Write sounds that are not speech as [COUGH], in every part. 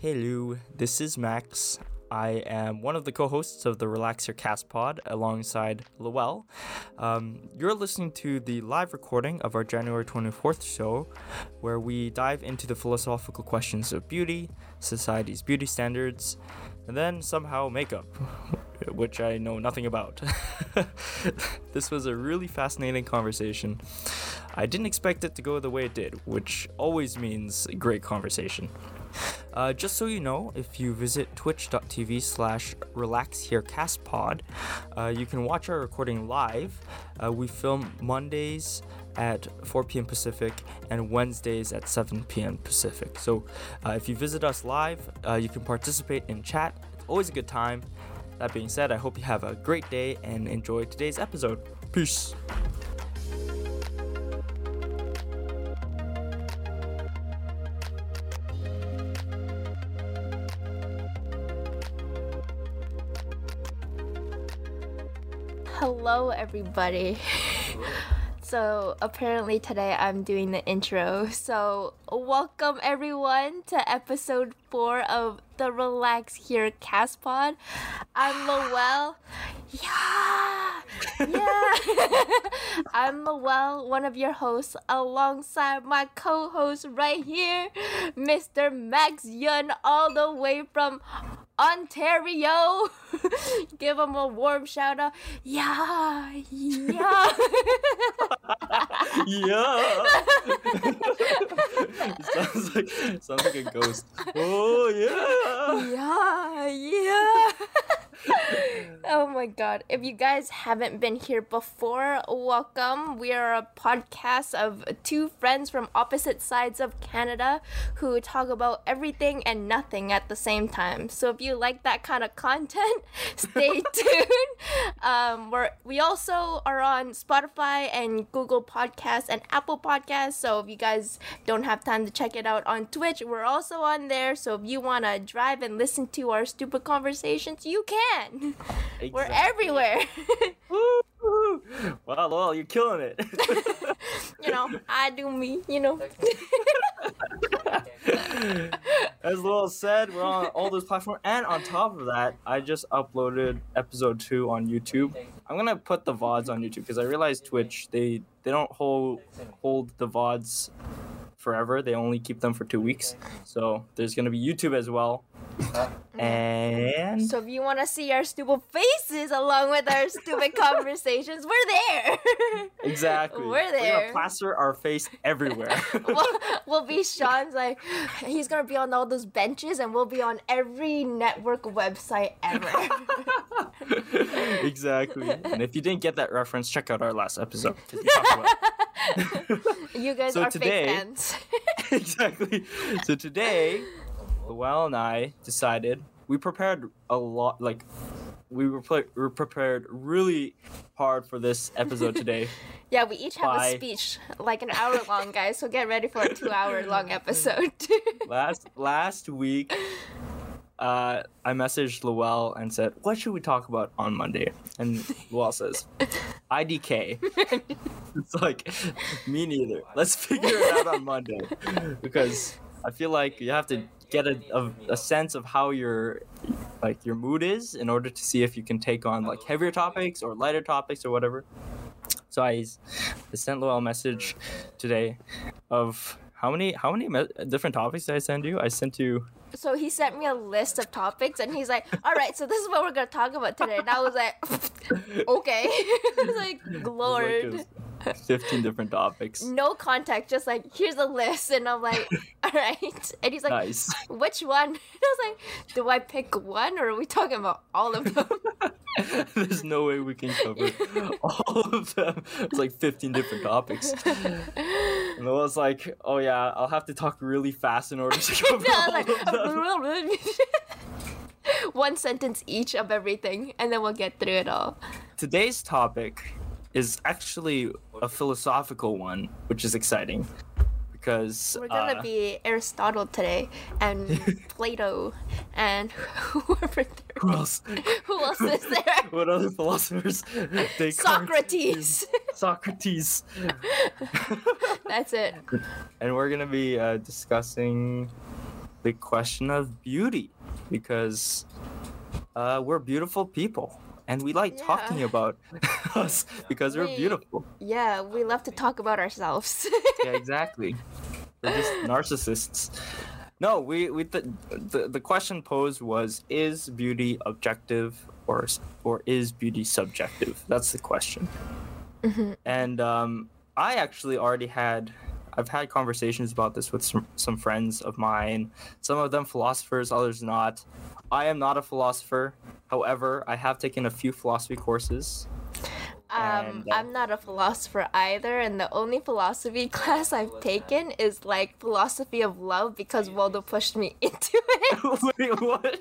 Hello, this is Max. I am one of the co hosts of the Relax Here Cast pod alongside Lowell. Um, you're listening to the live recording of our January 24th show, where we dive into the philosophical questions of beauty, society's beauty standards, and then somehow makeup, which I know nothing about. [LAUGHS] this was a really fascinating conversation. I didn't expect it to go the way it did, which always means great conversation. Uh, just so you know, if you visit twitch.tv slash relaxherecastpod, uh, you can watch our recording live. Uh, we film Mondays at 4 p.m. Pacific and Wednesdays at 7 p.m. Pacific. So uh, if you visit us live, uh, you can participate in chat. It's always a good time. That being said, I hope you have a great day and enjoy today's episode. Peace. Hello, everybody. [LAUGHS] so, apparently, today I'm doing the intro. So, welcome everyone to episode four of the Relax Here Cast Pod. I'm [SIGHS] Lowell. Yeah! Yeah! [LAUGHS] I'm Lowell, one of your hosts, alongside my co host right here, Mr. Max Yun, all the way from Ontario. [LAUGHS] Give him a warm shout out. Yeah, yeah. yeah. [LAUGHS] sounds like sounds like a ghost. Oh yeah. Yeah, yeah. [LAUGHS] oh my god. If you guys haven't been here before, welcome. We are a podcast of two friends from opposite sides of Canada who talk about everything and nothing at the same time. So if you like that kind of content, [LAUGHS] stay [LAUGHS] tuned. Um, we're, we also are on Spotify and Google Podcasts and Apple Podcasts. So if you guys don't have time to check it out on Twitch, we're also on there. So if you want to drive and listen to our stupid conversations, you can. [LAUGHS] Exactly. We're everywhere. [LAUGHS] wow, well, you're killing it. [LAUGHS] you know, I do me, you know. As Lowell said, we're on all those platforms. And on top of that, I just uploaded episode two on YouTube. I'm gonna put the VODs on YouTube because I realized Twitch, they they don't hold hold the VODs forever. They only keep them for two weeks. So there's gonna be YouTube as well. [LAUGHS] And so if you want to see our stupid faces along with our stupid [LAUGHS] conversations, we're there. [LAUGHS] exactly. We're there. We're gonna plaster our face everywhere. we'll, we'll be Sean's like he's gonna be on all those benches, and we'll be on every network website ever. exactly. And if you didn't get that reference, check out our last episode. [LAUGHS] you guys so are today, fake fans. [LAUGHS] exactly. So today Lowell and I decided we prepared a lot, like we were, we were prepared really hard for this episode today. [LAUGHS] yeah, we each have by... a speech, like an hour long, guys. So get ready for a two-hour long episode. last last week, uh, I messaged Lowell and said, "What should we talk about on Monday?" And [LAUGHS] Lowell says, "IDK." [LAUGHS] it's like me neither. Let's figure it out on Monday [LAUGHS] because I feel like you have to get a, a, a, sense of how your like your mood is in order to see if you can take on like heavier topics or lighter topics or whatever. So I, I sent Lowell a message today of how many how many me- different topics did I send you? I sent you. So he sent me a list of topics, and he's like, "All right, so this is what we're gonna talk about today." And I was like, [LAUGHS] "Okay." [LAUGHS] I was like, "Lord." Like 15 different topics. No contact, just like, here's a list. And I'm like, [LAUGHS] all right. And he's like, nice. which one? And I was like, do I pick one or are we talking about all of them? There's no way we can cover all of them. It's like 15 different topics. And I was like, oh yeah, I'll have to talk really fast in order to [LAUGHS] cover all like, [LAUGHS] one sentence each of everything, and then we'll get through it all. Today's topic is actually a philosophical one, which is exciting because we're gonna uh, be Aristotle today and [LAUGHS] Plato and [LAUGHS] whoever there who else? [LAUGHS] who else is there? What other philosophers? Socrates. Socrates. That's it. And we're gonna be uh, discussing the question of beauty because uh, we're beautiful people and we like Yeah. talking about [LAUGHS] us because we're beautiful. Yeah, we love to talk about ourselves. [LAUGHS] Yeah, exactly. we're just narcissists. No, we we th- the the question posed was is beauty objective or or is beauty subjective? That's the question. And um, I actually already had I've had conversations about this with some, some friends of mine. Some of them philosophers, others not. I am not a philosopher. However, I have taken a few philosophy courses. Um, And, uh, I'm not a philosopher either, and the only philosophy [LAUGHS] class I've taken is like philosophy of love because Waldo pushed me [LAUGHS] into it. [LAUGHS] Wait, what?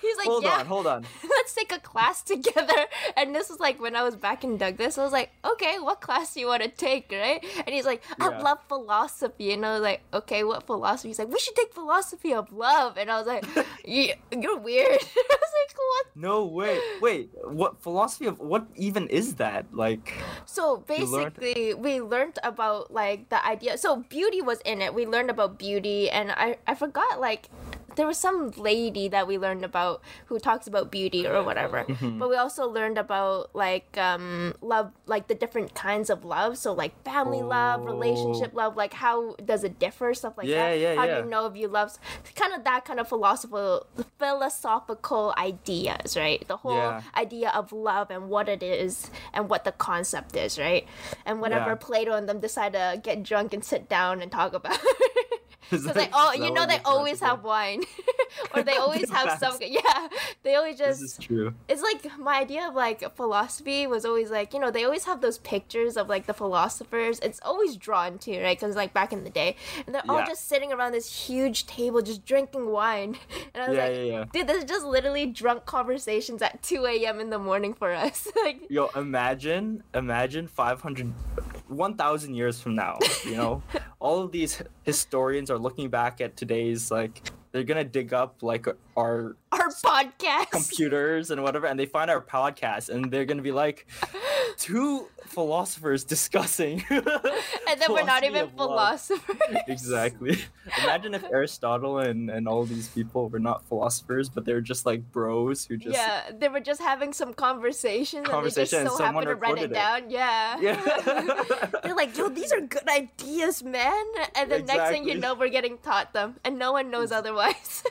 He's like, hold "Yeah, on, hold on. let's take a class together." And this was like when I was back in Douglas. I was like, "Okay, what class do you want to take, right?" And he's like, "I Yeah. love philosophy," and I was like, "Okay, what philosophy?" He's like, "We should take philosophy of love," and I was like, "You- "You're weird." I was like, "What?" No, wait, wait. What philosophy of what even is that? Like, So You learned- basically, we learned about like the idea. So beauty was in it. We learned about beauty, and I I forgot like there was some lady that we learned about who talks about beauty or whatever. Mm-hmm. But we also learned about like um love, like the different kinds of love. So like family love, relationship love. Like how does it differ? Stuff like Yeah, that. yeah, how do you know if you love? Kind of that kind of philosophical philosophical ideas, right? The whole Yeah. idea of love and what it is and what the concept is, right? And whenever Yeah. Plato and them decide to get drunk and sit down and talk about [LAUGHS] [LAUGHS] It's that- like, oh, you know, they you're trying to always have wine, [LAUGHS] [LAUGHS] or they always have some. Yeah, they always This just. is true. It's like my idea of like philosophy was always like you know they always have those pictures of like the philosophers. It's always drawn to right because like back in the day, and they're all just sitting around this huge table just drinking wine, and I was Yeah, like, yeah, yeah. dude, this is just literally drunk conversations at two a.m. in the morning for us. like, Yo, imagine, imagine 500, 1,000 years from now, you know? All of these historians are looking back at today's, like, they're gonna dig up, like, our our [LAUGHS] podcast. computers and whatever, and they find our podcast, and they're gonna be like, [LAUGHS] two philosophers discussing. [LAUGHS] and then we're not even philosophers. Exactly. Imagine if Aristotle and, and all these people were not philosophers, but they were just like bros who just yeah, they were just having some conversation, Conversation and they just so happened to write it it. down. Yeah. Yeah. They're like, yo, these are good ideas, man. And the next thing you know, we're getting taught them, and no one knows otherwise.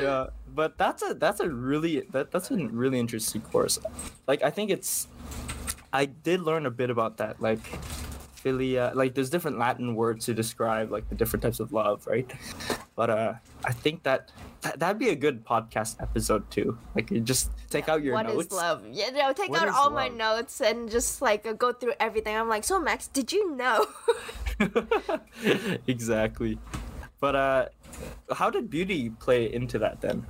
Yeah, but that's a that's a really that that's a really interesting course. Like I think it's I did learn a bit about that like philia like there's different Latin words to describe like the different types of love, right? But uh I think that, that that'd be a good podcast episode too. Like you just take out your What is notes. love? Yeah, no, take What out is all my notes and just like go through everything. I'm like, so Max, did you know? [LAUGHS] exactly. But uh how did beauty play into that then?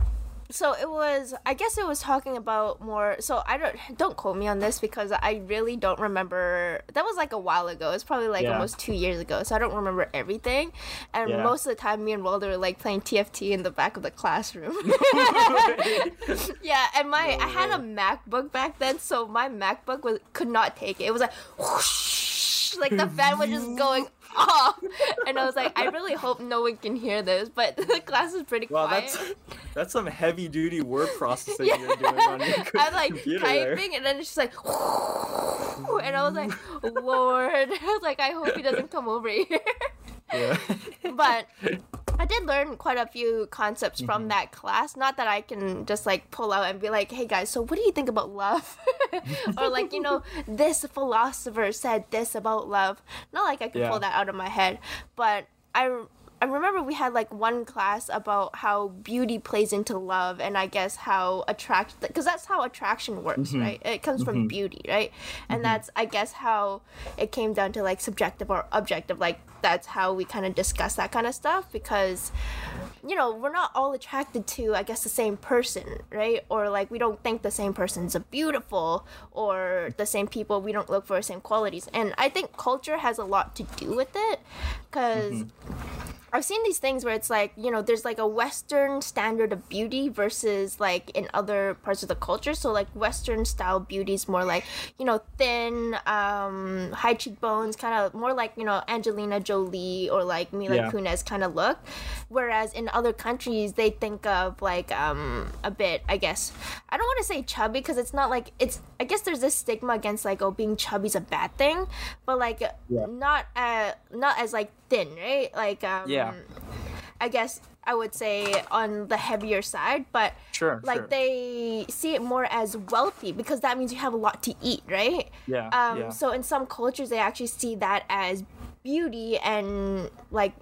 so it was i guess it was talking about more so i don't don't quote me on this because i really don't remember that was like a while ago it's probably like Yeah. almost two years ago so i don't remember everything and Yeah. most of the time me and walter were like playing tft in the back of the classroom [LAUGHS] [LAUGHS] yeah and my i had a macbook back then so my macbook was could not take it it was like whoosh, like the fan was just going [LAUGHS] off and i was like i really hope no one can hear this but [LAUGHS] the class is pretty Wow, quiet that's [LAUGHS] that's some heavy duty word [LAUGHS] processing Yeah. you're doing on your co- I'm like computer there. typing, and then it's like, and I was like, Lord, I was like, I hope he doesn't come over here. Yeah. but I did learn quite a few concepts Mm-hmm. from that class. Not that I can just like pull out and be like, hey guys, so what do you think about love? Or like, you know, this philosopher said this about love. Not like I can Yeah. pull that out of my head, but I. I remember we had like one class about how beauty plays into love, and I guess how attract because that's how attraction works, Mm-hmm. right? It comes from mm-hmm. beauty, right? And mm-hmm. that's I guess how it came down to like subjective or objective. Like that's how we kind of discuss that kind of stuff because you know we're not all attracted to I guess the same person, right? Or like we don't think the same person's a beautiful, or the same people we don't look for the same qualities. And I think culture has a lot to do with it because mm-hmm. I've seen these things where it's like, you know, there's like a Western standard of beauty versus like in other parts of the culture. So like Western style beauty is more like, you know, thin, um, high cheekbones, kind of more like, you know, Angelina Jolie or like Mila Yeah. Kunis kind of look. Whereas in other countries, they think of like um, a bit, I guess, I don't want to say chubby because it's not like, it's, I guess there's this stigma against like, oh, being chubby is a bad thing. But like, Yeah. not, uh, not as like thin, right? Like, um, Yeah. I guess I would say on the heavier side, but Sure. like sure. they see it more as wealthy because that means you have a lot to eat, right? Yeah. Um, yeah. So in some cultures, they actually see that as beauty and like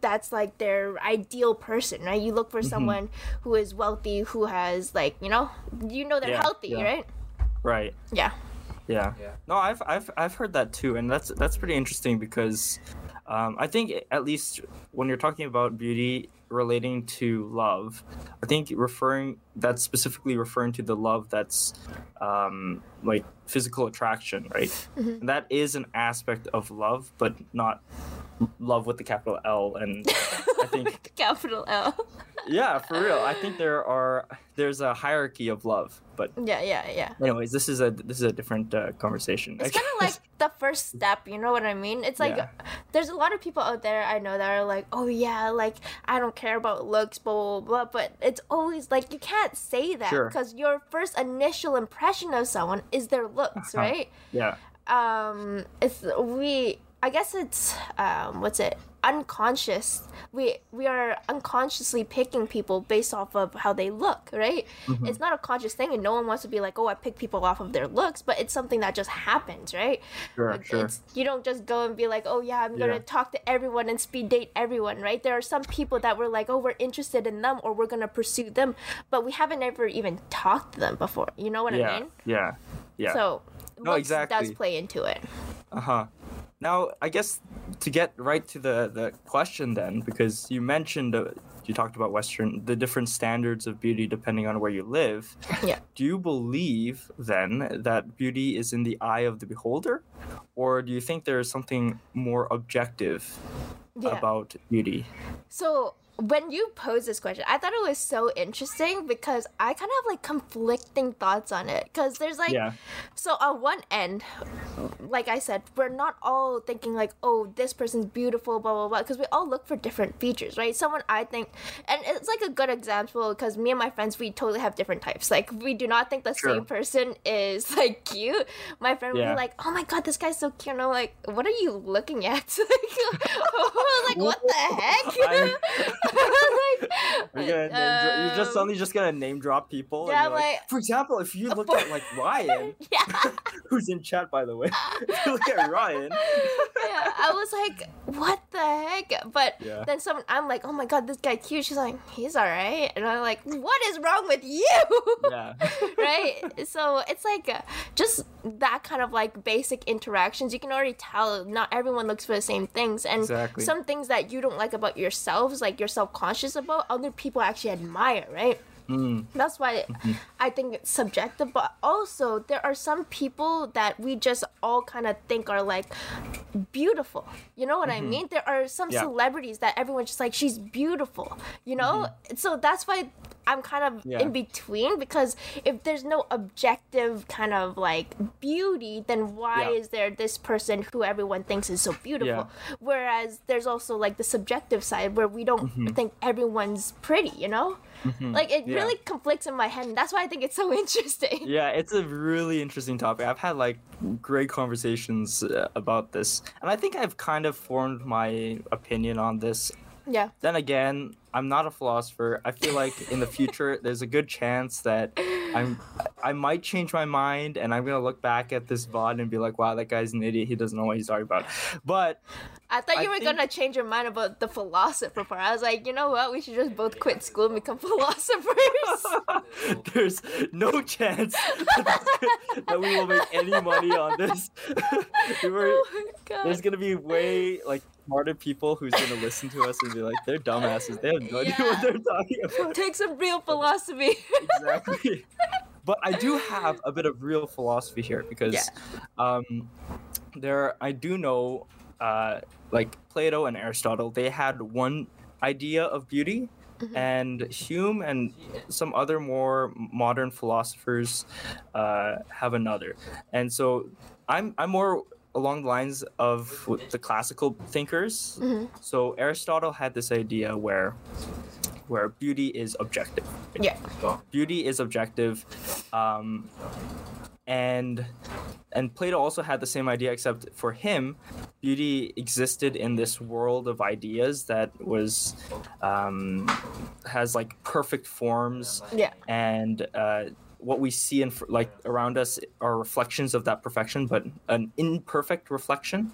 that's like their ideal person, right? You look for Mm-hmm. someone who is wealthy, who has like you know, you know they're Yeah, healthy, yeah. right? right. Yeah. Yeah. Yeah. No, I've I've I've heard that too, and that's that's pretty interesting because um, I think at least when you're talking about beauty relating to love, I think referring that's specifically referring to the love that's um, like physical attraction, right? And that is an aspect of love, but not love with the capital L. And I think [LAUGHS] Capital L. yeah, for real, I think there are there's a hierarchy of love, but yeah, yeah, yeah. anyways, this is a this is a different uh, conversation. It's kind of like the first step, you know what I mean? It's like Yeah. there's a lot of people out there I know that are like, oh yeah, like I don't care about looks, blah blah blah. But it's always like you can't say that Sure. because your first initial impression of someone is their looks, Uh-huh. right? yeah. um it's we i guess it's um what's it unconscious we we are unconsciously picking people based off of how they look right Mm-hmm. it's not a conscious thing and no one wants to be like oh i pick people off of their looks but it's something that just happens right Sure, It- sure. it's you don't just go and be like oh yeah i'm gonna Yeah. talk to everyone and speed date everyone right there are some people that we're like oh we're interested in them or we're gonna pursue them but we haven't ever even talked to them before you know what yeah, i mean yeah, yeah. so No, looks does play into it uh huh. Now, I guess to get right to the the question then, because you mentioned uh, you talked about Western the different standards of beauty depending on where you live. [LAUGHS] yeah Do you believe then that beauty is in the eye of the beholder, or do you think there is something more objective Yeah. about beauty? So when you posed this question, I thought it was so interesting because I kind of have like conflicting thoughts on it. Because there's like, Yeah. so on one end, like I said, we're not all thinking like, oh, this person's beautiful, blah blah blah. Because we all look for different features, right? Someone I think, and it's like a good example because me and my friends we totally have different types. Like we do not think the Sure. same person is [LAUGHS] like cute. My friend would be like, oh my god, this guy's so cute. And I'm like, what are you looking at? [LAUGHS] like, [LAUGHS] like what the heck? I- [LAUGHS] like, You're, dro- you're just suddenly just gonna name drop people. Yeah, like, like- for example, if you look at like Ryan, [LAUGHS] yeah. [LAUGHS] who's in chat by the way, if you look at Ryan. yeah, I was like, what the heck? But Yeah. then someone, I'm like, oh my god, this guy cute. She's like, he's alright. And I'm like, what is wrong with you? Yeah. right? So it's like uh, just that kind of like basic interactions. You can already tell not everyone looks for the same things. And Exactly. some things that you don't like about yourselves, like you're self conscious about, other people actually admire, right? Mm, That's why I think it's subjective, but also there are some people that we just all kind of think are like beautiful. You know what I mean? There are some Mm-hmm. Yeah. celebrities that everyone's just like, she's beautiful, you know? So that's why I'm kind of Mm-hmm. Yeah. in between because if there's no objective kind of like beauty, then why Yeah. is there this person who everyone thinks is so beautiful? Yeah. Whereas there's also like the subjective side where we don't Mm-hmm. think everyone's pretty, you know? Like it really conflicts in my head, and that's why I think it's so [LAUGHS] interesting. yeah, it's a really interesting topic. I've had like great conversations uh, about this, and I think I've kind of formed my opinion on this. Yeah. Then again, I'm not a philosopher. I feel like in the future, [LAUGHS] there's a good chance that I'm I might change my mind, and I'm gonna look back at this VOD and be like, "Wow, that guy's an idiot. He doesn't know what he's talking about." But I thought I you were think- gonna change your mind about the philosopher part. I was like, you know what? We should just both quit school and become [LAUGHS] philosophers. [LAUGHS] there's no chance that we will make any money on this. we were, oh my god. there's gonna be way like smarter people who's gonna listen to us and be like, they're dumbasses. They have no idea what they're talking about. Take some real philosophy. exactly. [LAUGHS] But I do have a bit of real philosophy here because Yeah. um, there I do know uh, like Plato and Aristotle, they had one idea of beauty, and Hume and some other more modern philosophers uh, have another. And so I'm I'm more along the lines of the classical thinkers. So Aristotle had this idea where where beauty is objective. Yeah. Beauty is objective. Um, and and Plato also had the same idea, except for him, beauty existed in this world of ideas that was um, has like perfect forms, Yeah. and uh, what we see in like around us are reflections of that perfection, but an imperfect reflection.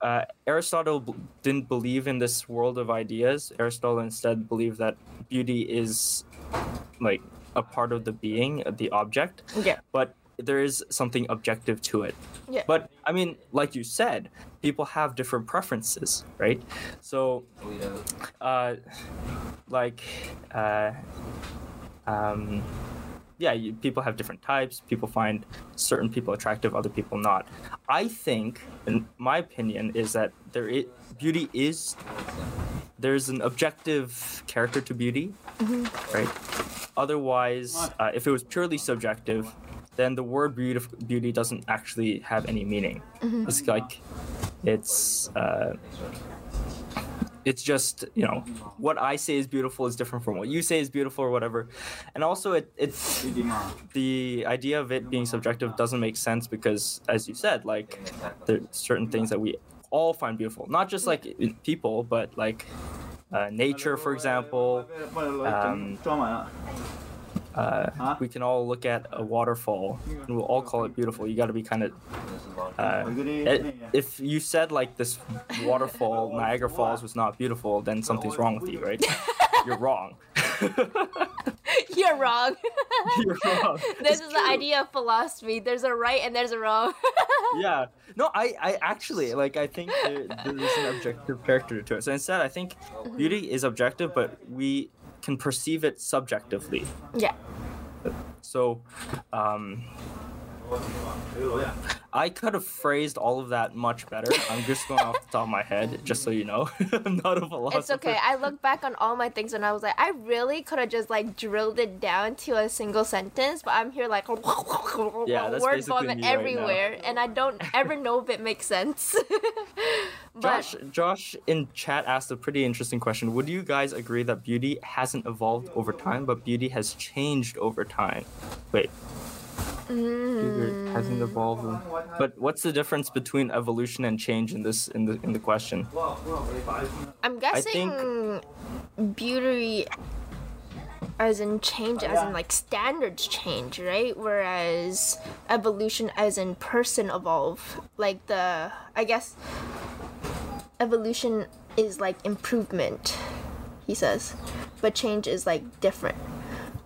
Uh, Aristotle b- didn't believe in this world of ideas. Aristotle instead believed that beauty is like a part of the being, the object Yeah. but there is something objective to it. Yeah. But I mean, like you said, people have different preferences, right? So, uh, like, uh, um, yeah, you, people have different types. People find certain people attractive, other people not. I think, in my opinion, is that there is beauty is there's an objective character to beauty, right? Otherwise, uh, if it was purely subjective, then the word beauty, beauty doesn't actually have any meaning. It's like, it's, uh, it's just you know what I say is beautiful is different from what you say is beautiful or whatever, and also it it's the idea of it being subjective doesn't make sense because as you said like there's certain things that we all find beautiful, not just like people but like uh, nature for example. Um, uh, we can all look at a waterfall and we'll all call it beautiful. You got to be kind of. Uh, if you said like this waterfall, [LAUGHS] Niagara Falls, was not beautiful, then something's wrong with you, right? [LAUGHS] You're wrong. [LAUGHS] You're wrong. You're wrong. this is the idea of philosophy. There's a right and there's a wrong. yeah no i i actually like i think there, there's an objective character to it so instead i think beauty is objective but we can perceive it subjectively yeah. so um I could have phrased all of that much better. I'm just going off the top of my head, just so you know. [LAUGHS] I'm not a philosopher. It's okay. I look back on all my things and I was like, I really could have just like drilled it down to a single sentence, but I'm here like [LAUGHS] Yeah, word vomit me right everywhere, and I don't ever know if it makes sense. [LAUGHS] but Josh, Josh in chat asked a pretty interesting question. Would you guys agree that beauty hasn't evolved over time, but beauty has changed over time? Wait. Beauty hasn't evolved. in- But what's the difference between evolution and change in this in the in the question? I'm I think- guessing beauty as in change as in like standards change, right? Whereas evolution as in person evolve. Like the I guess evolution is like improvement, he says. But change is like different.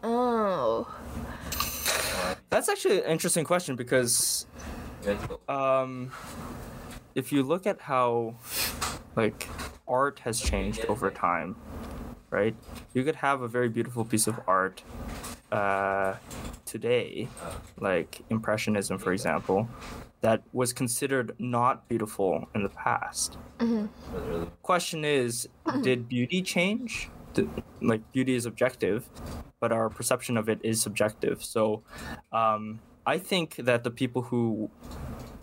Oh. That's actually an interesting question because um, if you look at how like art has changed over time, right? You could have a very beautiful piece of art uh, today, like Impressionism, for example, that was considered not beautiful in the past. Question is, did beauty change? Did, like beauty is objective, but our perception of it is subjective. So, um, I think that the people who,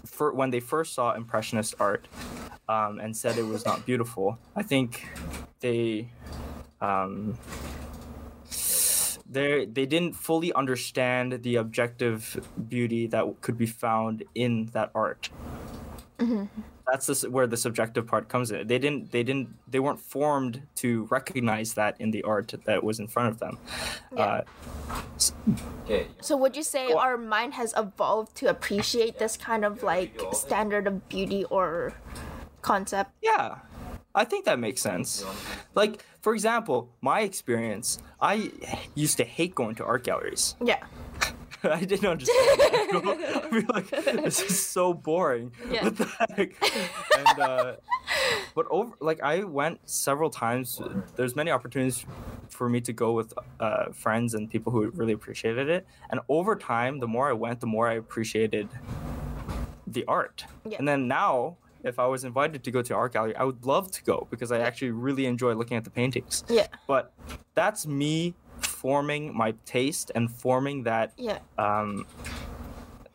for, when they first saw impressionist art, um, and said it was not beautiful, I think they, um, they they didn't fully understand the objective beauty that could be found in that art. That's the, where the subjective part comes in. They didn't they didn't they weren't formed to recognize that in the art that was in front of them. Yeah. Uh, So would you say our mind has evolved to appreciate this kind of like standard of beauty or concept? Yeah, I think that makes sense. Like, for example, my experience, I used to hate going to art galleries. Yeah. [LAUGHS] I didn't understand. [LAUGHS] I'd be like, this is so boring. Yeah. What the heck? And uh, but over, like, I went several times. There's many opportunities for me to go with uh, friends and people who really appreciated it. And over time, the more I went, the more I appreciated the art. Yeah. And then now, if I was invited to go to art gallery, I would love to go because I actually really enjoy looking at the paintings. Yeah. But that's me forming my taste and forming that Yeah. um,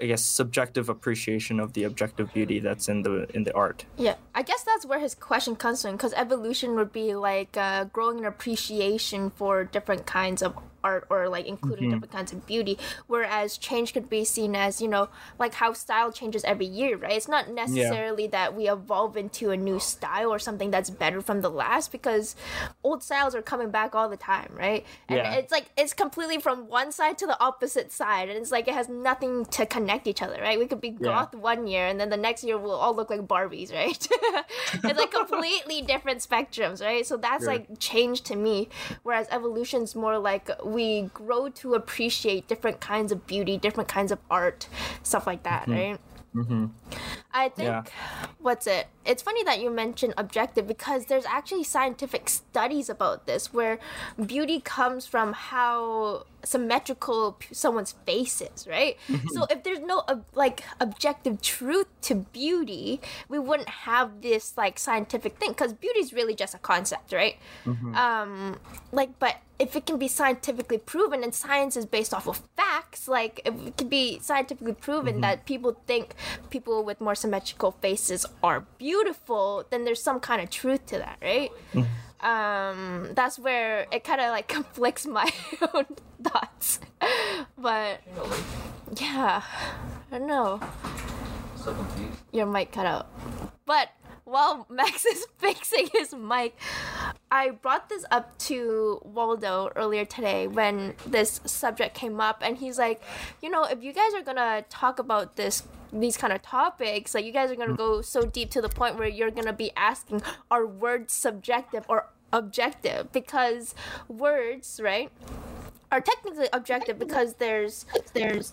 I guess subjective appreciation of the objective beauty that's in the in the art. Yeah, I guess that's where his question comes from because evolution would be like uh, growing an appreciation for different kinds of art or like including mm-hmm. different kinds of beauty, whereas change could be seen as you know like how style changes every year, right? It's not necessarily that we evolve into a new style or something that's better from the last because old styles are coming back all the time, right? And Yeah. it's like it's completely from one side to the opposite side, and it's like it has nothing to connect each other, right? We could be Yeah. goth one year and then the next year we'll all look like Barbies, right? [LAUGHS] it's like completely different spectrums, right? So that's Sure. like change to me. Whereas evolution's more like we grow to appreciate different kinds of beauty, different kinds of art, stuff like that, mm-hmm. right? Mm-hmm. I think Yeah. what's it? It's funny that you mentioned objective because there's actually scientific studies about this where beauty comes from how symmetrical someone's face is, right? Mm-hmm. So if there's no ob- like objective truth to beauty, we wouldn't have this like scientific thing because beauty is really just a concept, right? Mm-hmm. Um, like, but if it can be scientifically proven and science is based off of facts, like if it can be scientifically proven mm-hmm. that people think people with more symmetrical faces are beautiful, then there's some kind of truth to that, right? Um, that's where it kind of like [LAUGHS] conflicts my [LAUGHS] own thoughts. But yeah, I don't know. So confused. Your mic cut out. But while Max is [LAUGHS] fixing his mic, I brought this up to Waldo earlier today when this subject came up, and he's like, you know, if you guys are gonna talk about this these kind of topics like you guys are gonna mm. go so deep to the point where you're gonna be asking are words subjective or objective? Because words right are technically objective because there's there's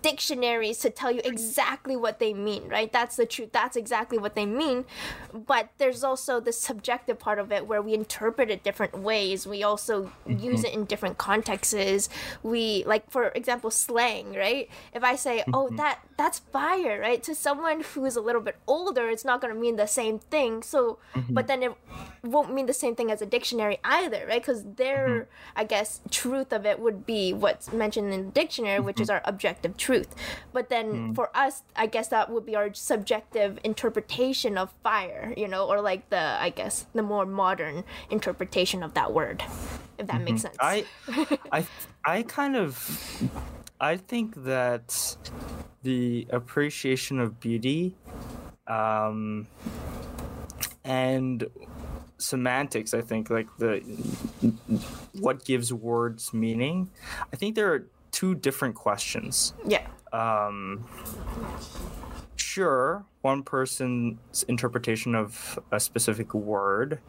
dictionaries to tell you exactly what they mean, right? That's the truth. That's exactly what they mean. But there's also the subjective part of it where we interpret it different ways. We also mm-hmm. use it in different contexts. We like for example slang, right? If I say, "Oh, mm-hmm. that that's fire," right? To someone who is a little bit older, it's not going to mean the same thing. So, mm-hmm. but then it won't mean the same thing as a dictionary either, right? Cuz their I guess truth of it would be what's mentioned in the dictionary, which is mm-hmm. our objective truth. But then mm. for us, I guess that would be our subjective interpretation of fire, you know, or like the, I guess, the more modern interpretation of that word, if that makes mm-hmm. sense. I, I, [LAUGHS] I kind of, I think that the appreciation of beauty, um, and semantics. I think like the what gives words meaning. I think there are two different questions. yeah. um, sure, one person's interpretation of a specific word,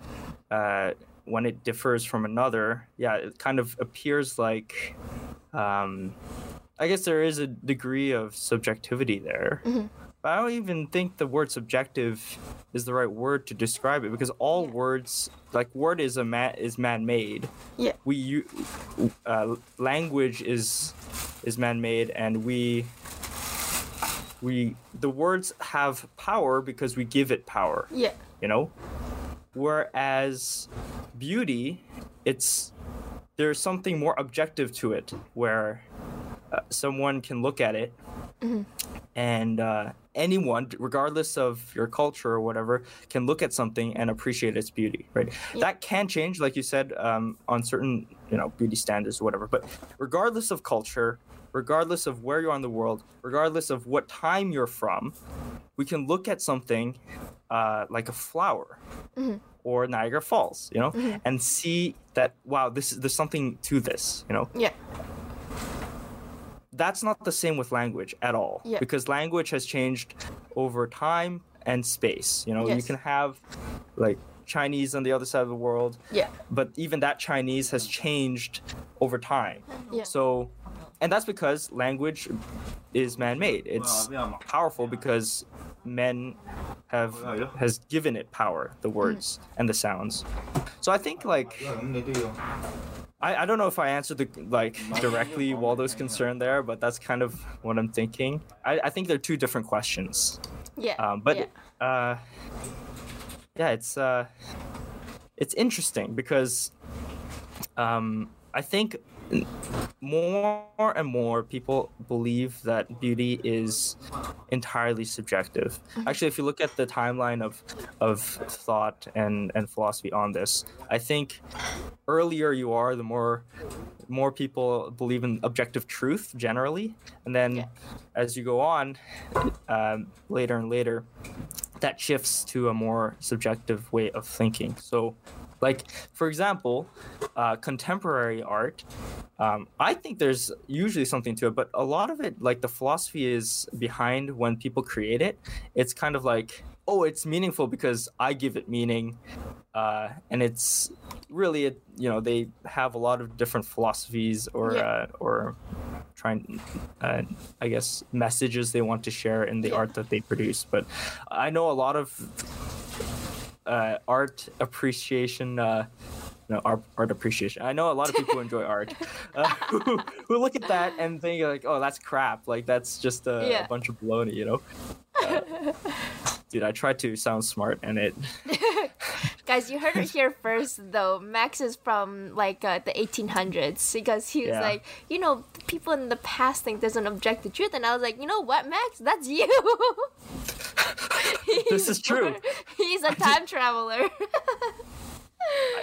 uh, when it differs from another, yeah, it kind of appears like, um, I guess there is a degree of subjectivity there. But I don't even think the word subjective is the right word to describe it because all words, like word is a man is man made Yeah. we u- uh, language is is man-made and we we the words have power because we give it power Yeah. you know whereas beauty it's there's something more objective to it where uh, someone can look at it and uh, anyone regardless of your culture or whatever can look at something and appreciate its beauty right that can change like you said um, on certain you know beauty standards or whatever but regardless of culture regardless of where you are in the world regardless of what time you're from we can look at something uh, like a flower or Niagara Falls, you know, and see that wow, this is there's something to this, you know. Yeah. That's not the same with language at all, Yeah. because language has changed over time and space. You know, you can have like Chinese on the other side of the world, Yeah. but even that Chinese has changed over time. Yeah. So, and that's because language is man-made. It's powerful because men have has given it power, the words and the sounds. So I think like I, I don't know if I answered the like [LAUGHS] directly Waldo's concern there, but that's kind of what I'm thinking. I, I think they're two different questions. Yeah. Um, but yeah. uh, yeah, it's uh, it's interesting because um, I think more and more people believe that beauty is entirely subjective. Actually, if you look at the timeline of of thought and and philosophy on this, I think earlier you are, the more more people believe in objective truth generally, and then Yeah. as you go on, um, later and later, that shifts to a more subjective way of thinking. So, like for example, uh, contemporary art, um, I think there's usually something to it, but a lot of it, like the philosophy is behind when people create it. It's kind of like, oh, it's meaningful because I give it meaning, uh, and it's really, it, you know, they have a lot of different philosophies or Yeah. uh, or trying, uh, I guess, messages they want to share in the Yeah. art that they produce. But I know a lot of uh, art appreciation. Uh, no, art, art appreciation. I know a lot of people enjoy [LAUGHS] art uh, who, who look at that and think like, "Oh, that's crap. Like that's just a, Yeah. a bunch of baloney," you know. Uh, [LAUGHS] dude, I tried to sound smart, and it. [LAUGHS] Guys, you heard it here first, though. Max is from like uh, the 1800s because he was Yeah. like, you know, people in the past think there's an objective truth, and I was like, you know what, Max, that's you. This is true. He's a time traveler.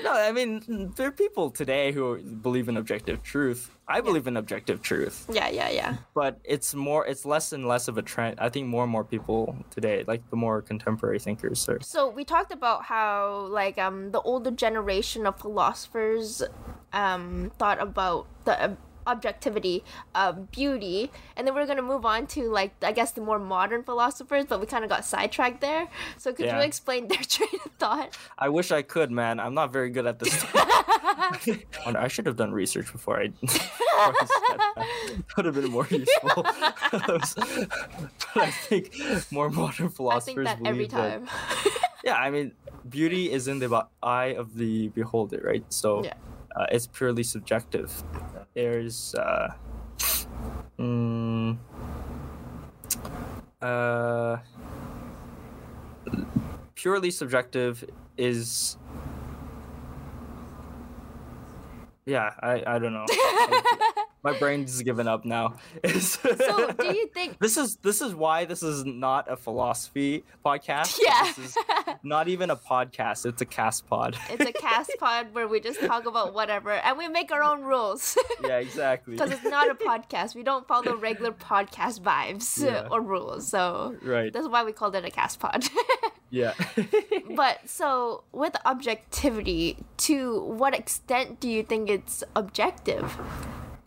No, I mean there are people today who believe in objective truth. I believe in objective truth, yeah, yeah, yeah. but it's more, it's less and less of a trend. I think more and more people today, like the more contemporary thinkers, are So we talked about how like um the older generation of philosophers um thought about the objectivity of beauty and then we're going to move on to like I guess the more modern philosophers but we kind of got sidetracked there. So could Yeah. you explain [LAUGHS] their train of thought? I wish I could, man. I'm not very good at this. [LAUGHS] [LAUGHS] I should have done research before I. before I said that. Would have been more useful. but I think more modern philosophers think that believe every that. Yeah, I mean, beauty is in the eye of the beholder, right? So Yeah. uh, it's purely subjective. There's. Uh, mm, uh, purely subjective is. Yeah, I, I don't know. [LAUGHS] My brain's given up now. so do you think [LAUGHS] This is this is why this is not a philosophy podcast. [LAUGHS] Yeah. This is not even a podcast. It's a cast pod. it's a cast pod where we just talk about whatever and we make our own rules? yeah, exactly. Because it's not a podcast. We don't follow regular podcast vibes Yeah. or rules. So Right. that's why we called it a cast pod. Yeah. [LAUGHS] but so with objectivity, to what extent do you think it's objective?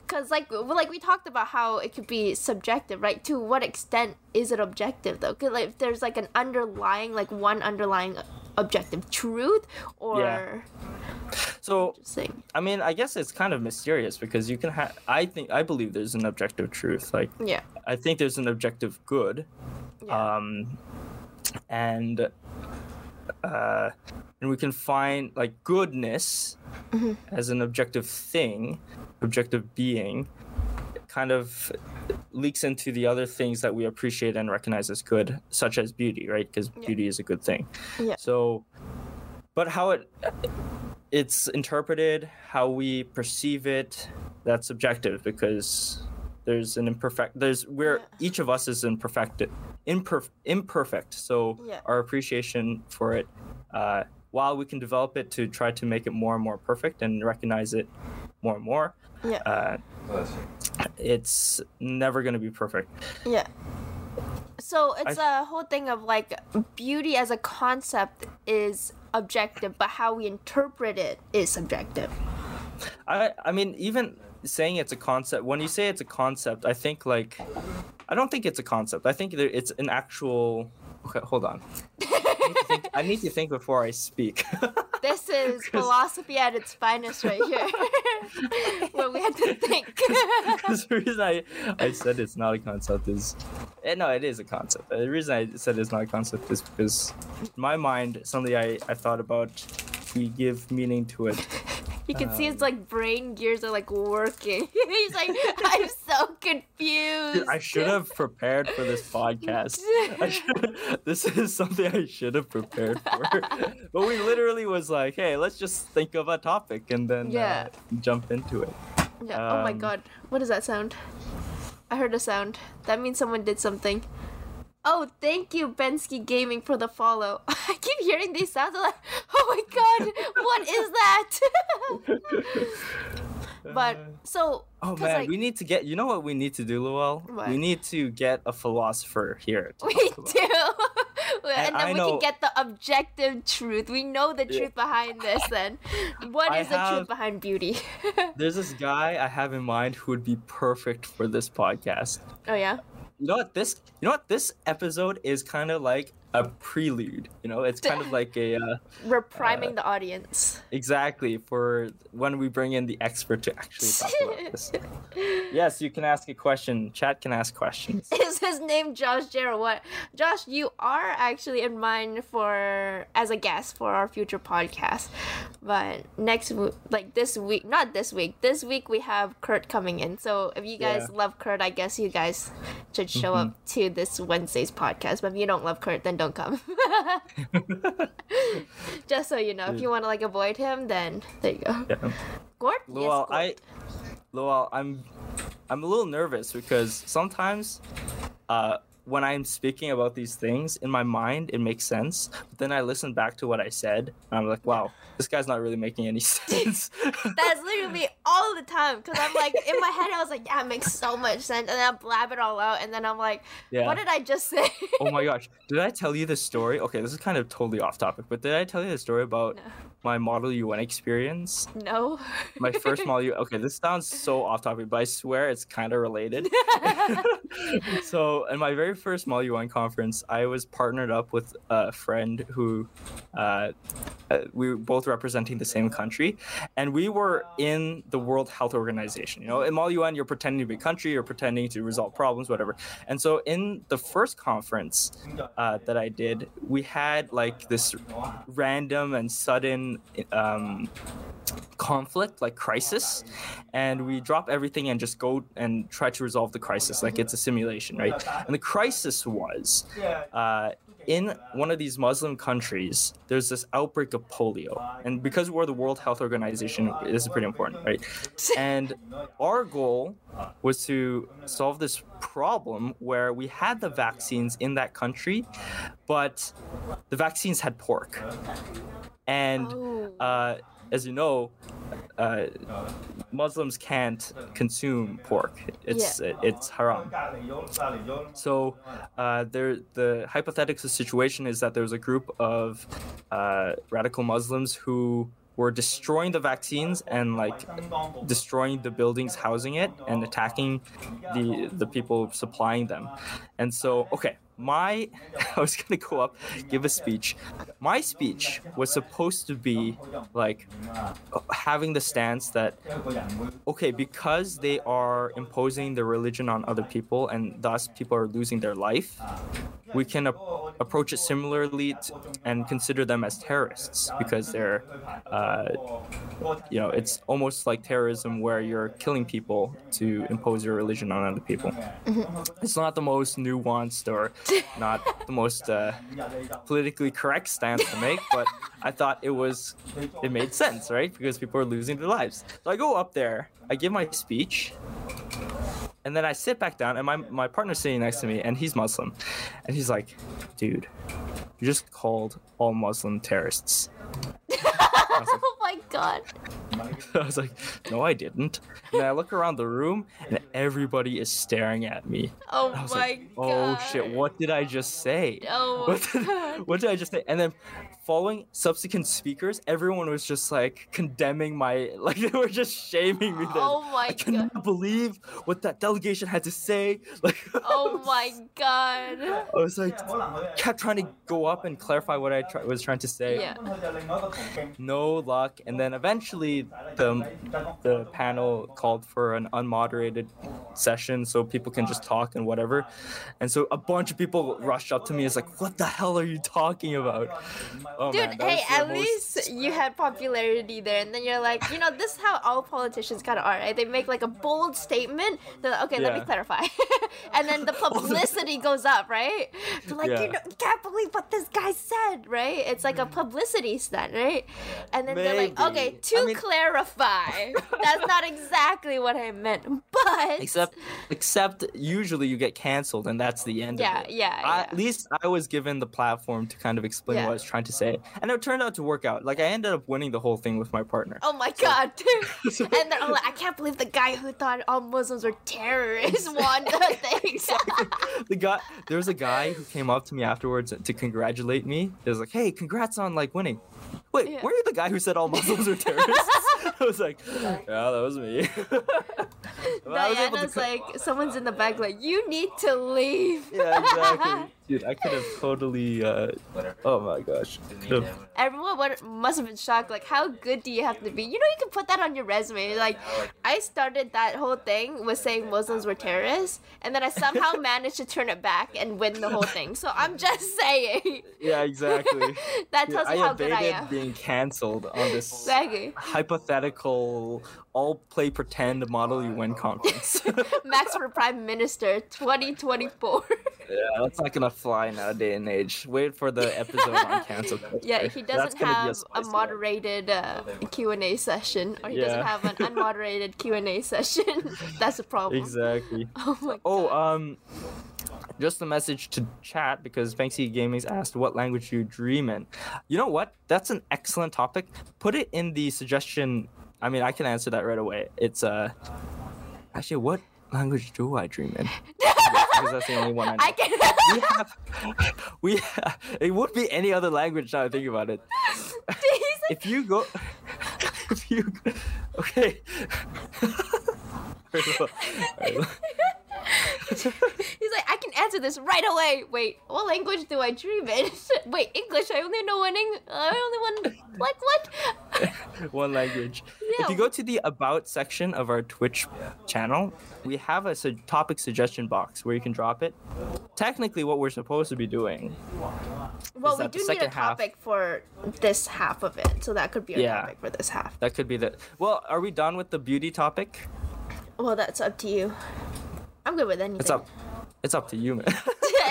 Because like like we talked about how it could be subjective, right? To what extent is it objective though? Because like if there's like an underlying like one underlying objective truth or Yeah. so. I mean, I guess it's kind of mysterious because you can have. I think I believe there's an objective truth. Like Yeah. I think there's an objective good. Yeah. um, and uh, and we can find like goodness Mm-hmm. as an objective thing, objective being, kind of leaks into the other things that we appreciate and recognize as good, such as beauty, right? Because Yeah. beauty is a good thing. Yeah. So, but how it it's interpreted, how we perceive it, that's subjective because there's an imperfect there's we're Yeah. each of us is imperfect imperf- imperfect so Yeah. our appreciation for it uh, while we can develop it to try to make it more and more perfect and recognize it more and more Yeah. uh, it's never going to be perfect Yeah. So it's a whole thing of like beauty as a concept is objective, but how we interpret it is subjective. I I mean even saying it's a concept when you say it's a concept I think like I don't think it's a concept I think there, it's an actual okay hold on I need to think, I need to think before I speak [LAUGHS] This is philosophy at its finest right here. [LAUGHS] Where we had to think. [LAUGHS] Because the reason I, I said it's not a concept is, eh, no, it is a concept. The reason I said it's not a concept is because, in my mind, something I, I thought about, we give meaning to it You can see his Um, like brain gears are like working. [LAUGHS] He's like, [LAUGHS] I'm so confused. Dude, I should have prepared for this podcast. [LAUGHS] I this is something I should have prepared for. but we literally was like, hey, let's just think of a topic and then Yeah. uh, jump into it. Yeah. oh my Um, god. What does that sound? I heard a sound. That means someone did something. Oh, thank you, Bensky Gaming, for the follow. [LAUGHS] I keep hearing these sounds. I'm like, [LAUGHS] oh my god, what is that? [LAUGHS] but so, Oh man, like, we need to get. You know what we need to do, Lowell? What? We need to get a philosopher here. We do, and, And then I we know- can get the objective truth. We know the Yeah. truth behind this. Then, what I is the truth behind beauty? There's this guy I have in mind who would be perfect for this podcast. oh yeah. You know what this? You know what this episode is kind of like a prelude. You know, it's kind of [LAUGHS] like a uh, We're priming the audience. exactly for when we bring in the expert to actually talk about [LAUGHS] this. Yes, you can ask a question. Chat can ask questions. [LAUGHS] Is his name Josh Jarrell? What? Josh, you are actually in mind for as a guest for our future podcast. But next like this week, not this week, this week we have Kurt coming in. So if you guys Yeah. love Kurt, I guess you guys should show up to this Wednesday's podcast. But if you don't love Kurt, then don't come. [LAUGHS] [LAUGHS] Just so you know, if you want to like avoid him, then there you go. Yeah. Gort? Luau, yes, I, Gort. Luau, I'm, I'm a little nervous because sometimes, uh, when I'm speaking about these things in my mind, it makes sense. But then I listen back to what I said, and I'm like, wow, this guy's not really making any [LAUGHS] sense. [LAUGHS] That's literally all the time. Cause I'm like in my head, I was like, yeah, it makes so much sense, and then I blab it all out, and then I'm like, yeah. what did I just say? [LAUGHS] oh my gosh, did I tell you the story? Okay, this is kind of totally off topic, but did I tell you the story about No. my Model UN experience? no. My first Model UN. Okay, this sounds so off topic, but I swear it's kind of related. so, in my very first Model UN conference, I was partnered up with a friend who uh, uh, we were both representing the same country, and we were in the World Health Organization. You know, in Model UN, you're pretending to be a country, you're pretending to resolve problems, whatever. And so, in the first conference uh, that I did, we had like this random and sudden um, conflict, like crisis, and we drop everything and just go and try to resolve the crisis, like it's a simulation, right? And the crisis was. Uh, in one of these Muslim countries, there's this outbreak of polio. And because we're the World Health Organization, this is pretty important, right? [LAUGHS] And our goal was to solve this problem where we had the vaccines in that country, but the vaccines had pork. And Oh. uh, as you know, uh, Muslims can't consume pork. It's it's haram. So uh, there, the hypothetical situation is that there was a group of uh, radical Muslims who were destroying the vaccines and like destroying the buildings housing it and attacking the the people supplying them. And so, okay, my [LAUGHS] I was gonna go up, give a speech. My speech was supposed to be like having the stance that okay, because they are imposing their religion on other people and thus people are losing their life, we can ap- approach it similarly t- and consider them as terrorists because they're, uh, you know, it's almost like terrorism where you're killing people to impose your religion on other people. It's not the most nuanced or [LAUGHS] not the most uh, politically correct stance to make, but I thought it was, it made sense, right? Because people are losing their lives. So I go up there, I give my speech, and then I sit back down, and my, my partner's sitting next to me, and he's Muslim. And he's like, dude, you just called all Muslim terrorists. [LAUGHS] [LAUGHS] oh my god. [LAUGHS] I was like, no, I didn't. And I look around the room, and everybody is staring at me. Oh my like, god. oh shit, what did I just say? Oh [LAUGHS] What did, god. [LAUGHS] what did I just say? And then following subsequent speakers, everyone was just like condemning my, [LAUGHS] like they were just shaming me. They're Oh my I cannot believe what that delegation had to say. [LAUGHS] Like, Oh my god. I was like, kept trying to go up and clarify what I try- was trying to say. Yeah. No luck. And then eventually, the the panel called for an unmoderated session so people can just talk and whatever. And so a bunch of people rushed up to me. It's like, what the hell are you talking oh about? Oh, Dude, man, hey, at least Yes. you had popularity there, and then you're like, you know, this is how all politicians kind of are, right? They make like a bold statement. They're like, okay, let me clarify, [LAUGHS] and then [LAUGHS] the publicity goes up, right? They're like, Yeah. you, know, you can't believe what this guy said, right? It's like a publicity stunt, right? And then they're like, Maybe. okay, I to mean- clarify, that's not [LAUGHS] exactly what I meant, but Except, except usually you get canceled, and that's the end. Yeah, of it. yeah, I, yeah. At least I was given the platform to kind of explain Yeah. what I was trying to say, and it turned out to work out. Like I ended up winning the whole thing with my partner. Oh my god. [LAUGHS] and they're all like, I can't believe the guy who thought all Muslims were terrorists [LAUGHS] won the thing. the guy, there was a guy who came up to me afterwards to congratulate me. He was like, "Hey, congrats on like winning." Wait, Yeah. were you the guy who said all Muslims are terrorists? [LAUGHS] [LAUGHS] I was like, "Yeah, that was me." [LAUGHS] But I was Diana's like, someone's in the back, like, you need to leave. yeah, exactly. Dude, I could have totally. Uh, oh my gosh. Didn't need Could've- them. Everyone would, must have been shocked. Like, how good do you have to be? You know, you can put that on your resume. Like, I started that whole thing with saying Muslims were terrorists, and then I somehow managed to turn it back and win the whole thing. So I'm just saying. Yeah, exactly. that tells I you how good I am. Being canceled on this hypothetical all play pretend model you win conference. [LAUGHS] Max for Prime Minister 2024. yeah, that's not gonna fly in our day and age. Wait for the episode on cancel. Yeah, he doesn't have a, spicy moderated uh, Q and A session, or he doesn't have an unmoderated [LAUGHS] Q and A session. [LAUGHS] That's a problem. Exactly. Oh my. God. Oh, um, just a message to chat because Banksy Gaming's asked what language you dream in. You know what? That's an excellent topic. Put it in the suggestion. I mean, I can answer that right away. It's uh, actually, what language do I dream in? [LAUGHS] because that's the only one I know. I can. we have, we have, it would be any other language now I think about it. If you go, if you, okay. [LAUGHS] He's like, I answer this right away. Wait, what language do I dream in? [LAUGHS] Wait, English. I only know one English. I only one. Like what? [LAUGHS] One language. If you go to the about section of our Twitch channel, we have a su- topic suggestion box where you can drop it. Technically, what we're supposed to be doing. Well, we do need a second half? topic for this half of it, so that could be a Yeah. topic for this half. That could be the. Well, are we done with the beauty topic? Well, that's up to you. I'm good with anything. It's up. It's up to you, man. [LAUGHS]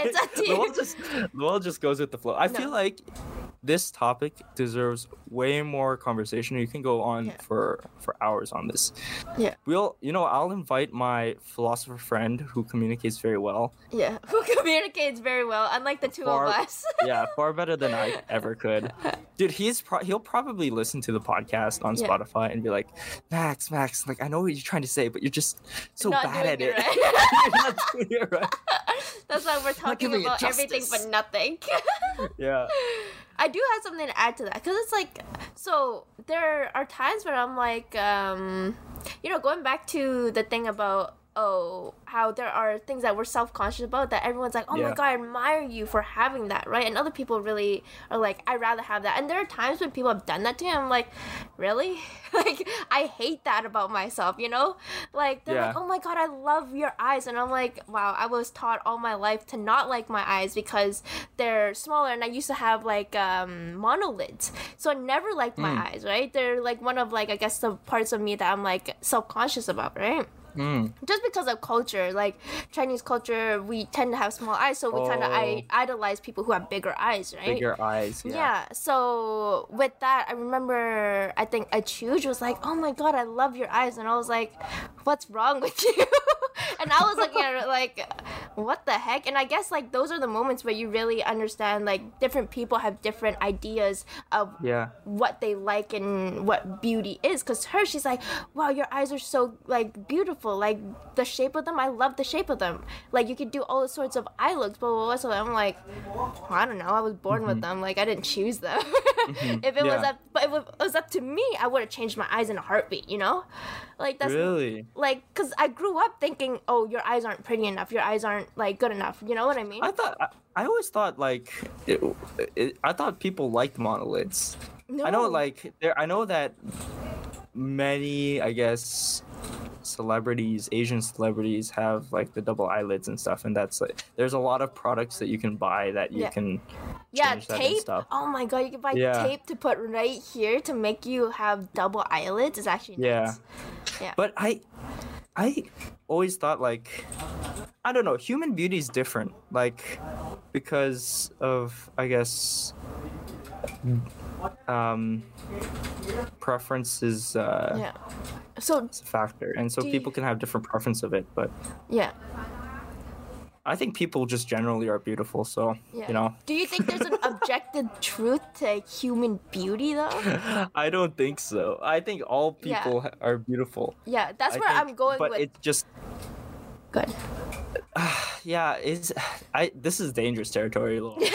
it's up to [LAUGHS] you. just Lowell just goes with the flow. I No. feel like this topic deserves way more conversation. You can go on Yeah. for for hours on this. Yeah, We'll, you know, I'll invite my philosopher friend who communicates very well. yeah. [LAUGHS] Who communicates very well, unlike the two Far- of us. [LAUGHS] Yeah, far better than I ever could. [LAUGHS] Dude, he's pro- he'll probably listen to the podcast on Yeah. Spotify and be like, Max, Max, like I know what you're trying to say, but you're just so Not bad at it right. you're not doing it right. That's why we're talking about everything but nothing. Yeah. I do have something to add to that because it's like, so there are times where I'm like, um, you know, going back to the thing about oh how there are things that we're self-conscious about that everyone's like oh my god i admire you for having that right? And other people really are like i'd rather have that. And there are times when people have done that to me i'm like really? [LAUGHS] Like i hate that about myself you know? Like they're like oh my god i love your eyes. And i'm like wow i was taught all my life to not like my eyes because they're smaller and i used to have like um monolids. So i never liked my eyes right? They're like one of like i guess the parts of me that i'm like self-conscious about right Mm. just because of culture like chinese culture we tend to have small eyes so we kind of Oh. I- idolize people who have bigger eyes right Bigger eyes. Yeah. yeah. So with that, I remember I think a Chuj was like, "Oh my god, I love your eyes," and I was like, "What's wrong with [LAUGHS] you?" And I was looking at it like, "What the heck?" And I guess like those are the moments where you really understand like different people have different ideas of Yeah. what they like and what beauty is. Because her she's like wow your eyes are so like beautiful. Like the shape of them i love the shape of them. Like you could do all sorts of eye looks but blah so i'm like i don't know. I was born with mm-hmm. them. Like i didn't choose them. Mm-hmm. [LAUGHS] If it was up but if it was up to me i would have changed my eyes in a heartbeat you know? Like that's Really? like because i grew up thinking oh your eyes aren't pretty enough your eyes aren't like good enough you know what i mean I thought I, I always thought like it, it, I thought people liked monolids. I know like there I know that many I guess celebrities, Asian celebrities have like the double eyelids and stuff, and that's like there's a lot of products that you can buy that you Yeah. can Yeah, tape. stuff. Oh my god, you can buy Yeah. tape to put right here to make you have double eyelids. It's actually Yeah. Yeah. But I, I always thought like, I don't know, human beauty is different. Like, because of I guess, um, preference is uh, yeah. So is a factor, and so people can have different preference of it. But yeah. I think people just generally are beautiful. So Yeah. you know, Do you think there's an objective [LAUGHS] truth to human beauty though? I don't think so. I think all people ha- are beautiful. Yeah, that's I where think- I'm going but with. it's just Good. [SIGHS] yeah, is I this is dangerous territory. Lil. [LAUGHS]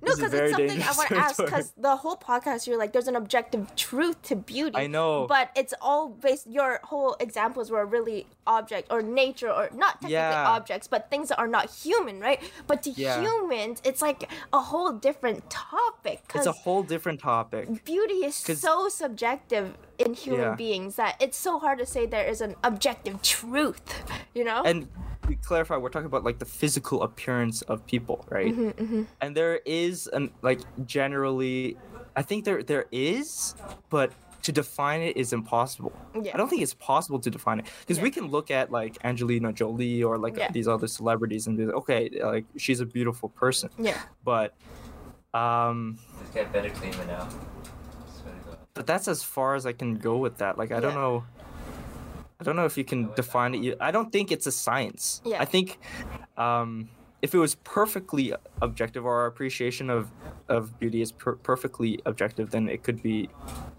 No, because it's something I want to ask. Because the whole podcast, you're like, there's an objective truth to beauty. I know. But it's all based. Your whole examples were really object or nature or not technically Yeah. objects, but things that are not human, right? But to Yeah. humans, it's like a whole different topic. It's a whole different topic. beauty is so subjective in human Yeah. beings that it's so hard to say there is an objective truth. You know? And we clarify, we're talking about like the physical appearance of people, right? Mm-hmm, And there is an like generally, I think there there is, but to define it is impossible. Yeah. I don't think it's possible to define it because we can look at like Angelina Jolie or like Yeah. these other celebrities and be like, okay, like she's a beautiful person, yeah. but um, This guy better clean it out. Swear to God. But that's as far as I can go with that. Like I don't know. I don't know if you can define it. I don't think it's a science. Yeah. I think um, if it was perfectly objective, or our appreciation of of beauty is per- perfectly objective, then it could be